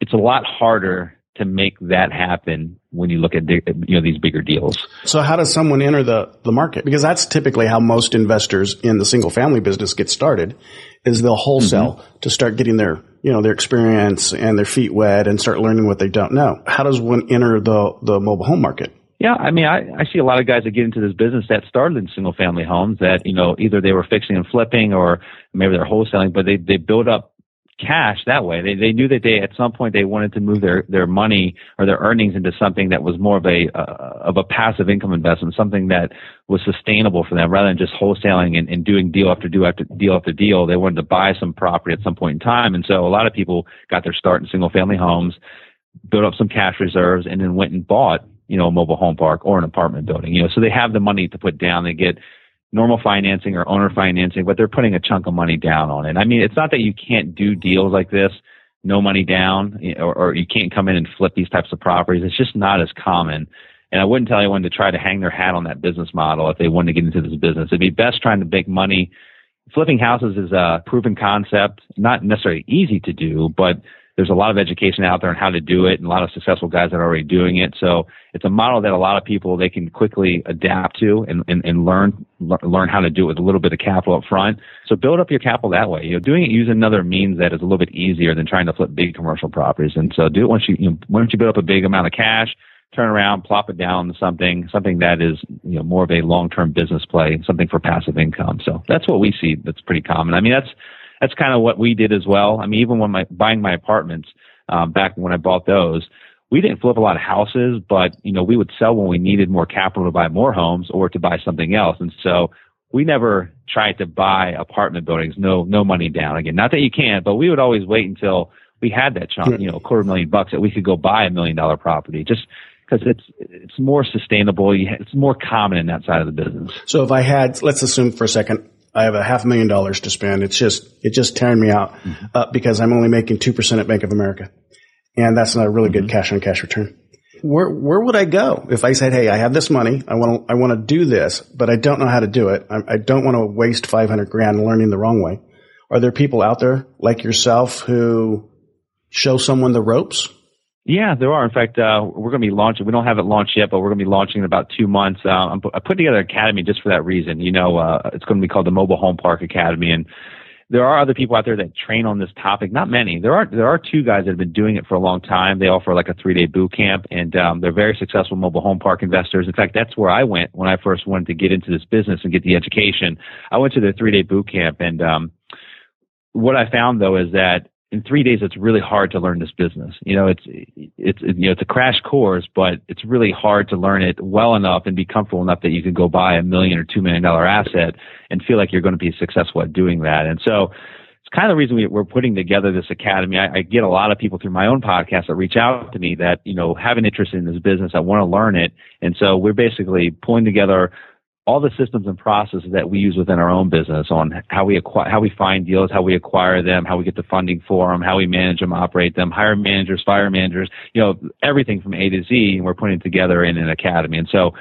[SPEAKER 4] it's a lot harder to make that happen when you look at you know these bigger deals.
[SPEAKER 3] So how does someone enter the the market? Because that's typically how most investors in the single family business get started is they'll wholesale mm-hmm. to start getting their you know their experience and their feet wet and start learning what they don't know. How does one enter the the mobile home market?
[SPEAKER 4] Yeah, I mean, I, I see a lot of guys that get into this business that started in single family homes that, you know, either they were fixing and flipping or maybe they're wholesaling, but they, they build up cash that way. They they knew that they at some point they wanted to move their their money or their earnings into something that was more of a uh, of a passive income investment, something that was sustainable for them rather than just wholesaling and, and doing deal after deal after deal after deal. They wanted to buy some property at some point in time, and so a lot of people got their start in single family homes, built up some cash reserves, and then went and bought you know a mobile home park or an apartment building. You know, so they have the money to put down. They get normal financing or owner financing, but they're putting a chunk of money down on it. I mean, it's not that you can't do deals like this, no money down, or, or you can't come in and flip these types of properties. It's just not as common. And I wouldn't tell anyone to try to hang their hat on that business model if they wanted to get into this business. It'd be best trying to make money. Flipping houses is a proven concept, not necessarily easy to do, but there's a lot of education out there on how to do it and a lot of successful guys that are already doing it. So it's a model that a lot of people, they can quickly adapt to and, and, and learn, learn how to do it with a little bit of capital up front. So build up your capital that way. You know, doing it using another means that is a little bit easier than trying to flip big commercial properties. And so do it once you, you know, once you build up a big amount of cash, turn around, plop it down to something, something that is, you know, more of a long-term business play, something for passive income. So that's what we see. That's pretty common. I mean, that's, that's kind of what we did as well. I mean, even when my buying my apartments um, back when I bought those, we didn't flip a lot of houses, but you know we would sell when we needed more capital to buy more homes or to buy something else, and so we never tried to buy apartment buildings, no no money down. Again, not that you can't, but we would always wait until we had that chunk, you know, a quarter million bucks that we could go buy a million dollar property, just because it's it's more sustainable. It's more common in that side of the business.
[SPEAKER 3] So if I had, let's assume for a second, I have a half a million dollars to spend. It's just, it's just tearing me out mm-hmm. up because I'm only making 2% at Bank of America. And that's not a really mm-hmm. good cash on cash return. Where, where would I go if I said, Hey, I have this money. I want to, I want to do this, but I don't know how to do it. I, I don't want to waste 500 grand learning the wrong way. Are there people out there like yourself who show someone the ropes?
[SPEAKER 4] Yeah, there are. In fact, uh, we're going to be launching. We don't have it launched yet, but we're going to be launching in about two months. Uh, I'm, I put together an academy just for that reason. You know, uh, it's going to be called the Mobile Home Park Academy, and there are other people out there that train on this topic. Not many. There are there are two guys that have been doing it for a long time. They offer like a three day boot camp, and um, they're very successful mobile home park investors. In fact, that's where I went when I first wanted to get into this business and get the education. I went to the three day boot camp, and um, what I found though is that in three days, it's really hard to learn this business. You know, it's it's you know it's a crash course, but it's really hard to learn it well enough and be comfortable enough that you can go buy a million or two million dollar asset and feel like you're going to be successful at doing that. And so it's kind of the reason we, are putting together this academy. I, I, get a lot of people through my own podcast that reach out to me that you know have an interest in this business. I want to learn it, and so we're basically pulling together all the systems and processes that we use within our own business on how we acquire, how we find deals, how we acquire them, how we get the funding for them, how we manage them, operate them, hire managers, fire managers, you know, everything from A to Z. We're putting together in an academy. And so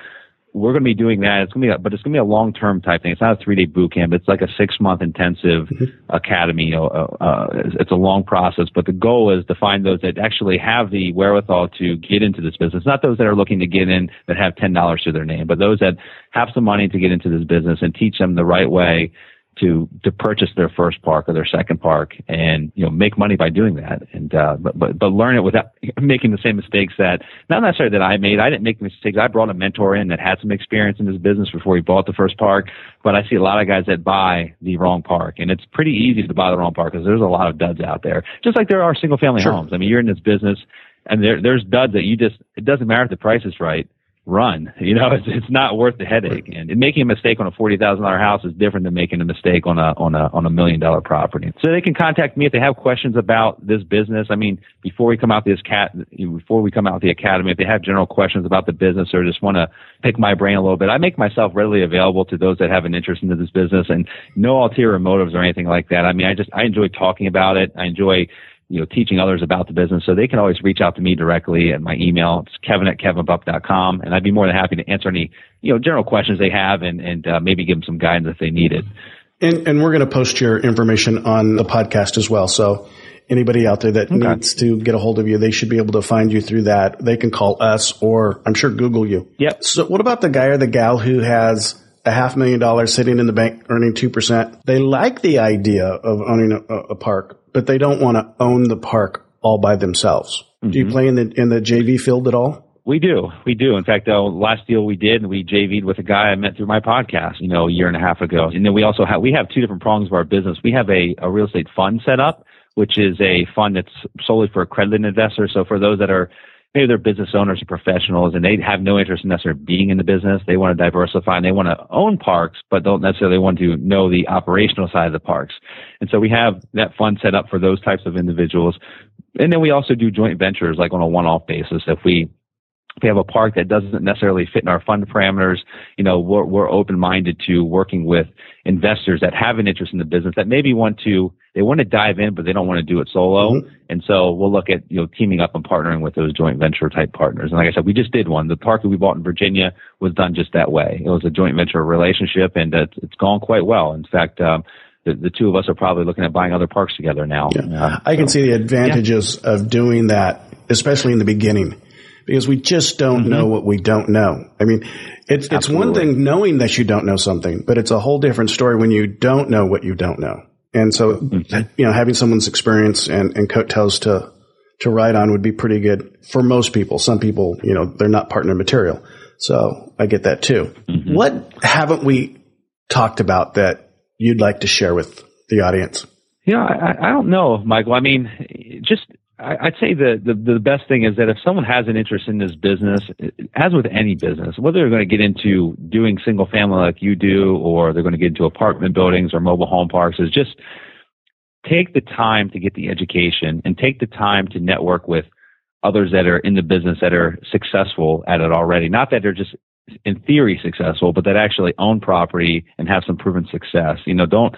[SPEAKER 4] we're going to be doing that. It's going to be, a, but it's going to be a long term type thing. It's not a three day boot camp. It's like a six month intensive mm-hmm. academy. You know, uh, uh, it's a long process, but the goal is to find those that actually have the wherewithal to get into this business. Not those that are looking to get in that have ten dollars to their name, but those that have some money to get into this business and teach them the right way to to purchase their first park or their second park and you know make money by doing that. And uh but but, but learn it without making the same mistakes that not necessarily that I made. I didn't make mistakes. I brought a mentor in that had some experience in this business before he bought the first park but I see a lot of guys that buy the wrong park. And it's pretty easy to buy the wrong park because there's a lot of duds out there. Just like there are single family sure. homes. I mean you're in this business and there there's duds that you just it doesn't matter if the price is right run. You know, it's, it's not worth the headache. And making a mistake on a forty thousand dollar house is different than making a mistake on a on a on a million dollar property. So they can contact me if they have questions about this business. I mean, before we come out this cat before we come out the academy, if they have general questions about the business or just want to pick my brain a little bit, I make myself readily available to those that have an interest into this business and no ulterior motives or anything like that. I mean, I just I enjoy talking about it. I enjoy you know, teaching others about the business. So they can always reach out to me directly at my email. It's kevin at kevinbupp.com. And I'd be more than happy to answer any, you know, general questions they have and, and uh, maybe give them some guidance if they need it.
[SPEAKER 3] And, and we're going to post your information on the podcast as well. So anybody out there that okay. needs to get a hold of you, they should be able to find you through that. They can call us or I'm sure Google you.
[SPEAKER 4] Yep.
[SPEAKER 3] So what about the guy or the gal who has a half million dollars sitting in the bank earning 2%? They like the idea of owning a, a park, but they don't want to own the park all by themselves. Mm-hmm. Do you mm-hmm. play in the in the JV field at all?
[SPEAKER 4] We do, we do. In fact, the last deal we did, we JV'd with a guy I met through my podcast, you know, a year and a half ago. And then we also have we have two different prongs of our business. We have a, a real estate fund set up, which is a fund that's solely for accredited investors. So for those that are maybe they're business owners or professionals and they have no interest in necessarily being in the business. They want to diversify and they want to own parks, but don't necessarily want to know the operational side of the parks. And so we have that fund set up for those types of individuals. And then we also do joint ventures like on a one-off basis. If we we have a park that doesn't necessarily fit in our fund parameters, you know, we're, we're open-minded to working with investors that have an interest in the business that maybe want to, they want to dive in, but they don't want to do it solo. Mm-hmm. And so we'll look at, you know, teaming up and partnering with those joint venture type partners. And like I said, we just did one. The park that we bought in Virginia was done just that way. It was a joint venture relationship and it's, it's gone quite well. In fact, um, the, the, two of us are probably looking at buying other parks together now.
[SPEAKER 3] Yeah. Uh, I can so, see the advantages yeah. of doing that, especially in the beginning because we just don't mm-hmm. know what we don't know. I mean, it's, it's one thing knowing that you don't know something, but it's a whole different story when you don't know what you don't know. And so, mm-hmm. you know, having someone's experience and, and coattails to, to ride on would be pretty good for most people. Some people, you know, they're not partner material. So I get that too. Mm-hmm. What haven't we talked about that you'd like to share with the audience?
[SPEAKER 4] Yeah, I, I don't know, Michael. I mean, just I'd say the, the, the best thing is that if someone has an interest in this business, as with any business, whether they're going to get into doing single family like you do, or they're going to get into apartment buildings or mobile home parks, is just take the time to get the education and take the time to network with others that are in the business that are successful at it already. Not that they're just in theory successful, but that actually own property and have some proven success. You know, don't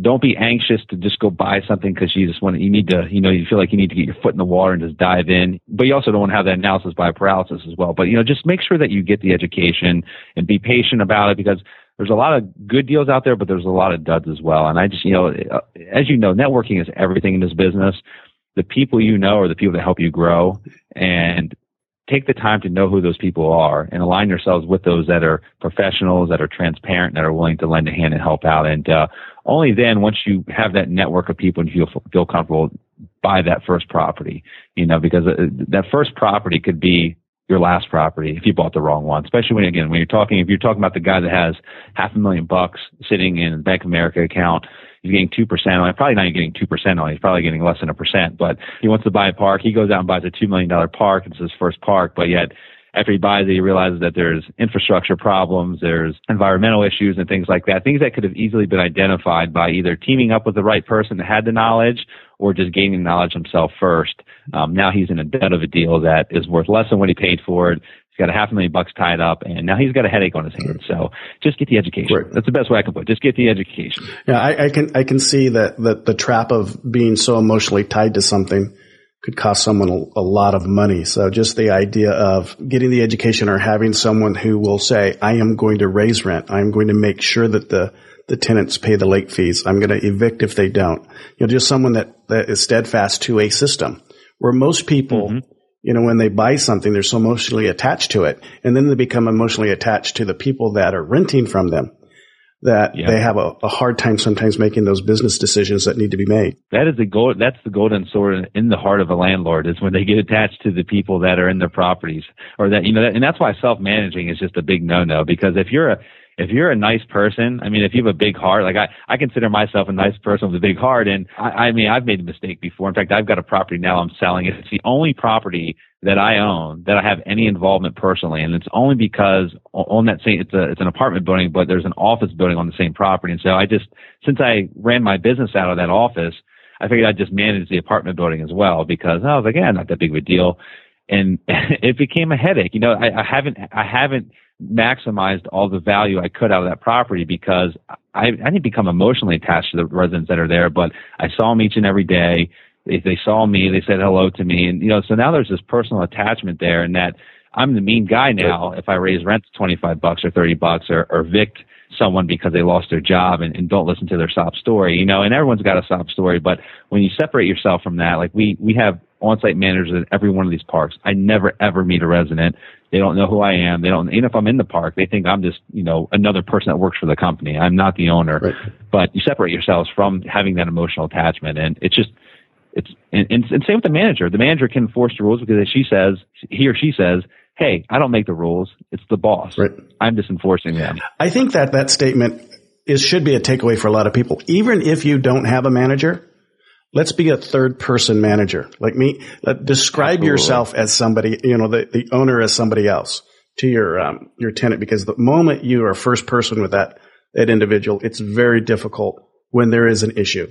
[SPEAKER 4] don't be anxious to just go buy something because you just want to, you need to, you know, you feel like you need to get your foot in the water and just dive in. But you also don't want to have that analysis by paralysis as well. But, you know, just make sure that you get the education and be patient about it because there's a lot of good deals out there, but there's a lot of duds as well. And I just, you know, as you know, networking is everything in this business. The people you know are the people that help you grow. And take the time to know who those people are and align yourselves with those that are professionals, that are transparent, that are willing to lend a hand and help out. And uh, only then, once you have that network of people and feel feel comfortable, buy that first property. You know, because uh, that first property could be your last property if you bought the wrong one. Especially when again when you're talking if you're talking about the guy that has half a million bucks sitting in Bank of America account he's getting 2% on it. Probably not even getting 2% on it. He's probably getting less than a percent, but he wants to buy a park. He goes out and buys a $2 million park. It's his first park, but yet after he buys it, he realizes that there's infrastructure problems, there's environmental issues and things like that. Things that could have easily been identified by either teaming up with the right person that had the knowledge or just gaining knowledge himself first. Um, now he's in a debt of a deal that is worth less than what he paid for it He's got a half a million bucks tied up, and now he's got a headache on his hands. So just get the education. Right. That's the best way I can put. it. Just get the education.
[SPEAKER 3] Yeah, I, I can I can see that that the trap of being so emotionally tied to something could cost someone a, a, lot of money. So just the idea of getting the education or having someone who will say, I am going to raise rent. I'm going to make sure that the, the tenants pay the late fees. I'm going to evict if they don't. You know, just someone that, that is steadfast to a system where most people mm-hmm you know, when they buy something, they're so emotionally attached to it. And then they become emotionally attached to the people that are renting from them that yeah. they have a, a, hard time sometimes making those business decisions that need to be made.
[SPEAKER 4] That is the gold, that's the golden sword in the heart of a landlord is when they get attached to the people that are in their properties or that, you know, that, and that's why self-managing is just a big no-no because if you're a, if you're a nice person, I mean, if you have a big heart, like I, I consider myself a nice person with a big heart. And I, I mean, I've made a mistake before. In fact, I've got a property now I'm selling. It. It's the only property that I own that I have any involvement personally, and it's only because on that same it's a it's an apartment building, but there's an office building on the same property, and so I just since I ran my business out of that office, I figured I'd just manage the apartment building as well because I was like, yeah, not that big of a deal, and it became a headache. You know, I, I haven't I haven't maximized all the value I could out of that property because I, I didn't become emotionally attached to the residents that are there, but I saw them each and every day. They, they saw me, they said hello to me, and you know, so now there's this personal attachment there, and that I'm the mean guy now if I raise rent to 25 bucks or 30 bucks or, or evict someone because they lost their job and, and don't listen to their sob story, you know, and everyone's got a sob story, but when you separate yourself from that, like we, we have on-site managers at every one of these parks. I never ever meet a resident. They don't know who I am. They don't, even if I'm in the park, they think I'm just, you know, another person that works for the company. I'm not the owner, right. but you separate yourselves from having that emotional attachment. And it's just, it's, and, and, and same with the manager. The manager can enforce the rules because she says, he or she says, Hey, I don't make the rules. It's the boss. Right. I'm just enforcing them.
[SPEAKER 3] I think that that statement is, should be a takeaway for a lot of people. Even if you don't have a manager, let's be a third person manager like me. Let, describe Absolutely. yourself as somebody, you know, the, the owner as somebody else to your, um, your tenant because the moment you are first person with that, that individual, it's very difficult when there is an issue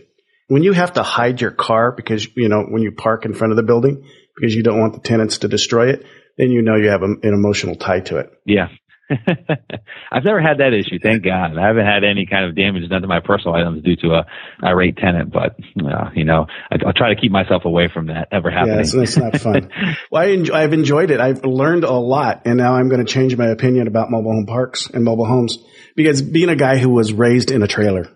[SPEAKER 3] when you have to hide your car because, you know, when you park in front of the building because you don't want the tenants to destroy it, then you know you have an emotional tie to it.
[SPEAKER 4] Yeah. I've never had that issue, thank God. I haven't had any kind of damage done to my personal items due to a irate tenant, but uh, you know, I, will try to keep myself away from that ever happening.
[SPEAKER 3] Yeah, so it's not fun. well, I enjoy, I've enjoyed it. I've learned a lot, and now I'm going to change my opinion about mobile home parks and mobile homes because being a guy who was raised in a trailer,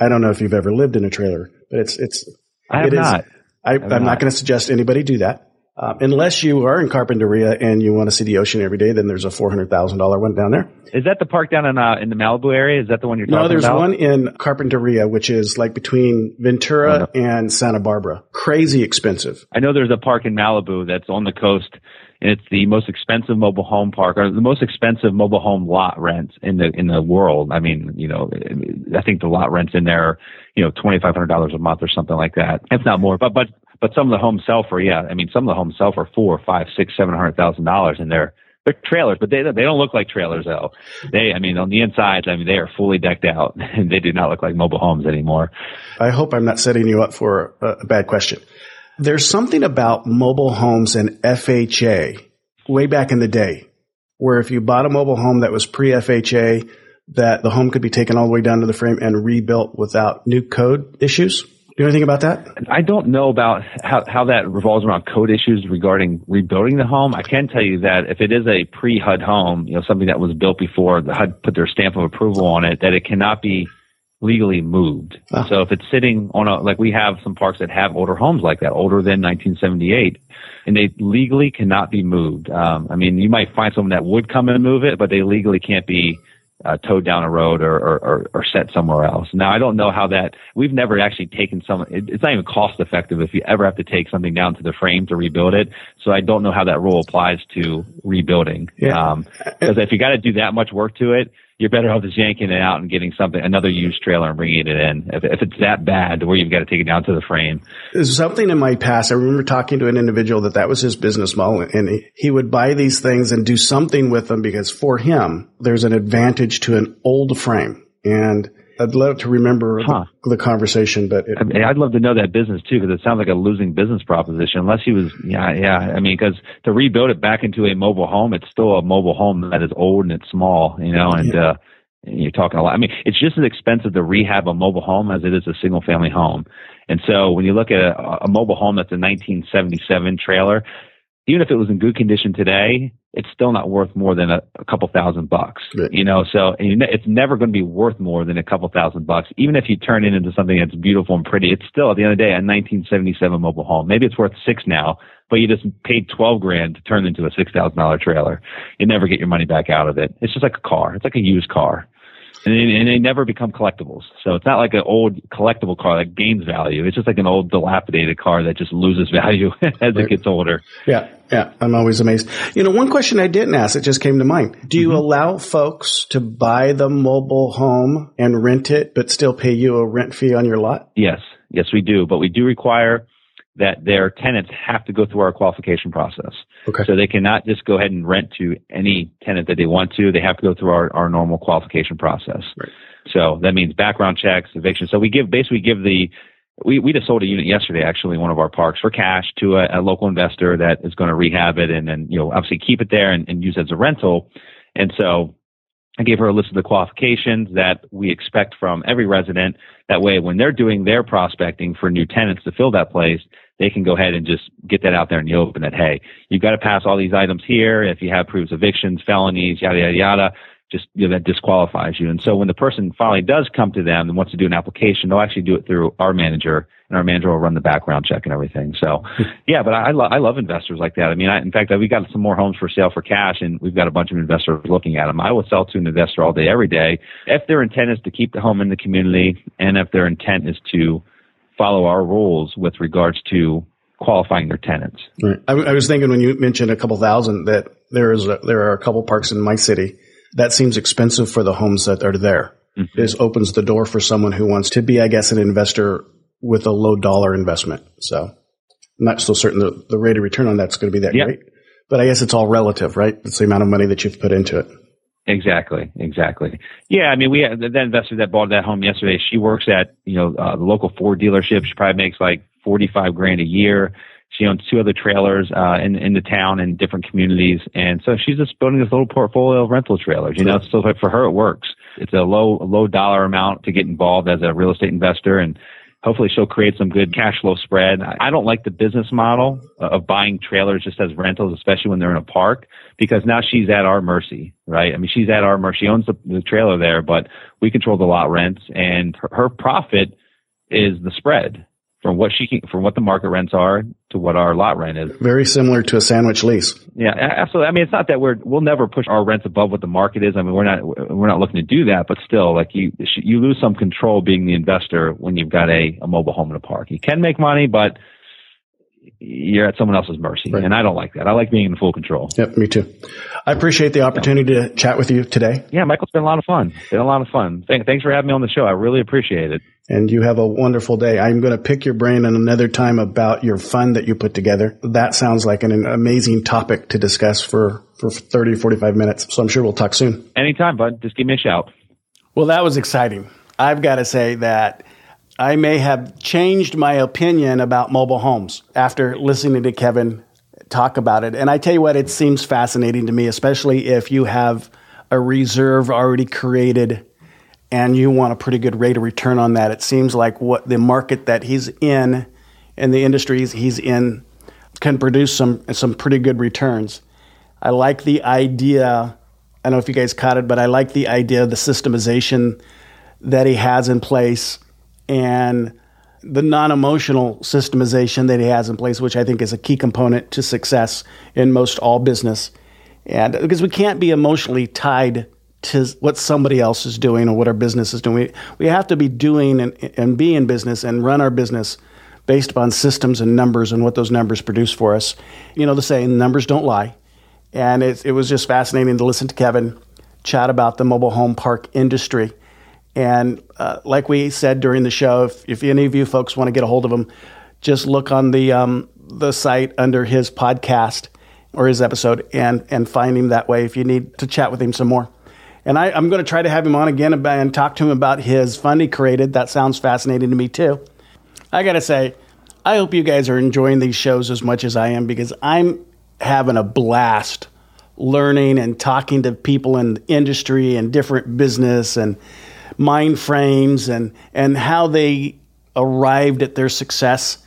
[SPEAKER 3] I don't know if you've ever lived in a trailer, but it's it's.
[SPEAKER 4] I have
[SPEAKER 3] it
[SPEAKER 4] not. Is,
[SPEAKER 3] I, am not, not going to suggest anybody do that. Um, unless you are in Carpinteria and you want to see the ocean every day, then there's a four hundred thousand dollar one down there.
[SPEAKER 4] Is that the park down in uh, in the Malibu area? Is that the one you're talking about?
[SPEAKER 3] No, there's
[SPEAKER 4] about?
[SPEAKER 3] one in Carpinteria, which is like between Ventura oh, and Santa Barbara. Crazy expensive.
[SPEAKER 4] I know there's a park in Malibu that's on the coast, and it's the most expensive mobile home park or the most expensive mobile home lot rent in the in the world. I mean, you know, I think the lot rents in there, you know, twenty five hundred dollars a month or something like that. It's not more, but but but some of the homes sell for yeah. I mean, some of the homes sell for four, five, six, seven hundred thousand dollars, and they're they're trailers, but they they don't look like trailers though. They, I mean, on the inside, I mean, they are fully decked out, and they do not look like mobile homes anymore.
[SPEAKER 3] I hope I'm not setting you up for a bad question. There's something about mobile homes and FHA way back in the day, where if you bought a mobile home that was pre FHA, that the home could be taken all the way down to the frame and rebuilt without new code issues. Do you know anything about that?
[SPEAKER 4] I don't know about how, how that revolves around code issues regarding rebuilding the home. I can tell you that if it is a pre-HUD home, you know, something that was built before the HUD put their stamp of approval on it, that it cannot be legally moved. Oh. So if it's sitting on a, like we have some parks that have older homes like that, older than 1978, and they legally cannot be moved. Um, I mean, you might find someone that would come and move it, but they legally can't be uh, towed down a road or, or, or, or, set somewhere else. Now, I don't know how that, we've never actually taken some, it, it's not even cost effective if you ever have to take something down to the frame to rebuild it. So I don't know how that rule applies to rebuilding. Yeah. Um, cause if you got to do that much work to it, you're better off just yanking it out and getting something, another used trailer and bringing it in. If, if it's that bad where you've got to take it down to the frame.
[SPEAKER 3] There's something in my past. I remember talking to an individual that that was his business model and he, he would buy these things and do something with them because for him, there's an advantage to an old frame. And I'd love to remember huh. the, the, conversation, but it,
[SPEAKER 4] I mean, I'd love to know that business too, because it sounds like a losing business proposition. Unless he was, yeah, yeah. I mean, because to rebuild it back into a mobile home, it's still a mobile home that is old and it's small, you know, and, yeah. uh, you're talking a lot. I mean, it's just as expensive to rehab a mobile home as it is a single family home. And so when you look at a, a mobile home that's a 1977 trailer, even if it was in good condition today, it's still not worth more than a, a couple thousand bucks. Right. You know, so it's never going to be worth more than a couple thousand bucks. Even if you turn it into something that's beautiful and pretty, it's still at the end of the day a 1977 mobile home. Maybe it's worth six now, but you just paid 12 grand to turn it into a $6,000 trailer. You never get your money back out of it. It's just like a car. It's like a used car and they, and they never become collectibles. So it's not like an old collectible car that gains value. It's just like an old dilapidated car that just loses value as right. it gets older.
[SPEAKER 3] Yeah, yeah. I'm always amazed. You know, one question I didn't ask it just came to mind. Do you mm-hmm. allow folks to buy the mobile home and rent it, but still pay you a rent fee on your lot?
[SPEAKER 4] Yes, yes, we do. But we do require that their tenants have to go through our qualification process.
[SPEAKER 3] Okay.
[SPEAKER 4] So they cannot just go ahead and rent to any tenant that they want to. They have to go through our, our normal qualification process.
[SPEAKER 3] Right.
[SPEAKER 4] So that means background checks, eviction. So we give basically give the we, we just sold a unit yesterday, actually, in one of our parks for cash to a, a local investor that is going to rehab it and then, you know, obviously keep it there and, and use it as a rental. And so I gave her a list of the qualifications that we expect from every resident. That way, when they're doing their prospecting for new tenants to fill that place, they can go ahead and just get that out there in the open that, hey, you've got to pass all these items here. If you have proofs of evictions, felonies, yada, yada, yada, just you know, that disqualifies you. And so when the person finally does come to them and wants to do an application, they'll actually do it through our manager, and our manager will run the background check and everything. So, yeah, but I, lo- I love investors like that. I mean, I, in fact, we got some more homes for sale for cash, and we've got a bunch of investors looking at them. I will sell to an investor all day, every day, if their intent is to keep the home in the community, and if their intent is to follow our rules with regards to qualifying their tenants.
[SPEAKER 3] Right. I, I was thinking when you mentioned a couple thousand that there is a, there are a couple parks in my city that seems expensive for the homes that are there. Mm-hmm. This opens the door for someone who wants to be, I guess, an investor with a low dollar investment. So I'm not so certain the, the rate of return on that's going to be that yep. great. But I guess it's all relative, right? It's the amount of money that you've put into it.
[SPEAKER 4] Exactly, exactly. Yeah, I mean, we had that investor that bought that home yesterday. She works at you know uh, the local Ford dealership. She probably makes like forty five grand a year. She owns two other trailers uh, in in the town in different communities, and so she's just building this little portfolio of rental trailers. You know, so for her it works. It's a low low dollar amount to get involved as a real estate investor, and hopefully she'll create some good cash flow spread. I don't like the business model of buying trailers just as rentals, especially when they're in a park, because now she's at our mercy, right? I mean, she's at our mercy. She owns the, the trailer there, but we control the lot rents, and her, her profit is the spread from what she can, from what the market rents are to what our lot rent is.
[SPEAKER 3] Very similar to a sandwich lease.
[SPEAKER 4] Yeah, absolutely. I mean, it's not that we're we'll never push our rents above what the market is. I mean, we're not we're not looking to do that, but still, like you you lose some control being the investor when you've got a, a mobile home in a park. You can make money, but you're at someone else's mercy. Right. And I don't like that. I like being in full control.
[SPEAKER 3] Yep, me too. I appreciate the opportunity to chat with you today.
[SPEAKER 4] Yeah, Michael, it's been a lot of fun. It's been a lot of fun. Thanks for having me on the show. I really appreciate it.
[SPEAKER 3] And you have a wonderful day. I'm going to pick your brain another time about your fund that you put together. That sounds like an amazing topic to discuss for, for 30, 45 minutes. So I'm sure we'll talk soon.
[SPEAKER 4] Anytime, bud. Just give me a shout.
[SPEAKER 3] Well, that was exciting. I've got to say that I may have changed my opinion about mobile homes after listening to Kevin talk about it. And I tell you what, it seems fascinating to me, especially if you have a reserve already created and you want a pretty good rate of return on that. It seems like what the market that he's in and the industries he's in can produce some some pretty good returns. I like the idea. I don't know if you guys caught it, but I like the idea of the systemization that he has in place and the non emotional systemization that he has in place, which I think is a key component to success in most all business. And because we can't be emotionally tied to what somebody else is doing or what our business is doing, we, we have to be doing and, and be in business and run our business based upon systems and numbers and what those numbers produce for us. You know, the saying, numbers don't lie. And it, it was just fascinating to listen to Kevin chat about the mobile home park industry and uh, like we said during the show, if, if any of you folks want to get a hold of him, just look on the um, the site under his podcast or his episode and and find him that way if you need to chat with him some more. And I, am going to try to have him on again and talk to him about his fund he created. That sounds fascinating to me too. I got to say, I hope you guys are enjoying these shows as much as I am because I'm having a blast learning and talking to people in industry and different business and mind frames and and how they arrived at their success.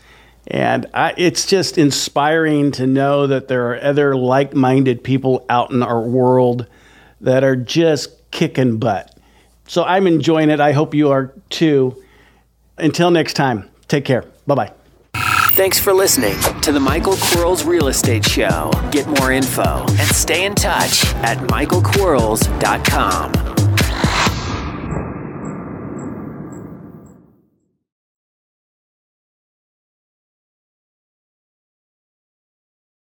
[SPEAKER 3] And I, it's just inspiring to know that there are other like minded people out in our world that are just kicking butt. So I'm enjoying it. I hope you are too. Until next time, take care. Bye bye.
[SPEAKER 2] Thanks for listening to the Michael Quarles Real Estate Show. Get more info and stay in touch at michaelquarles.com.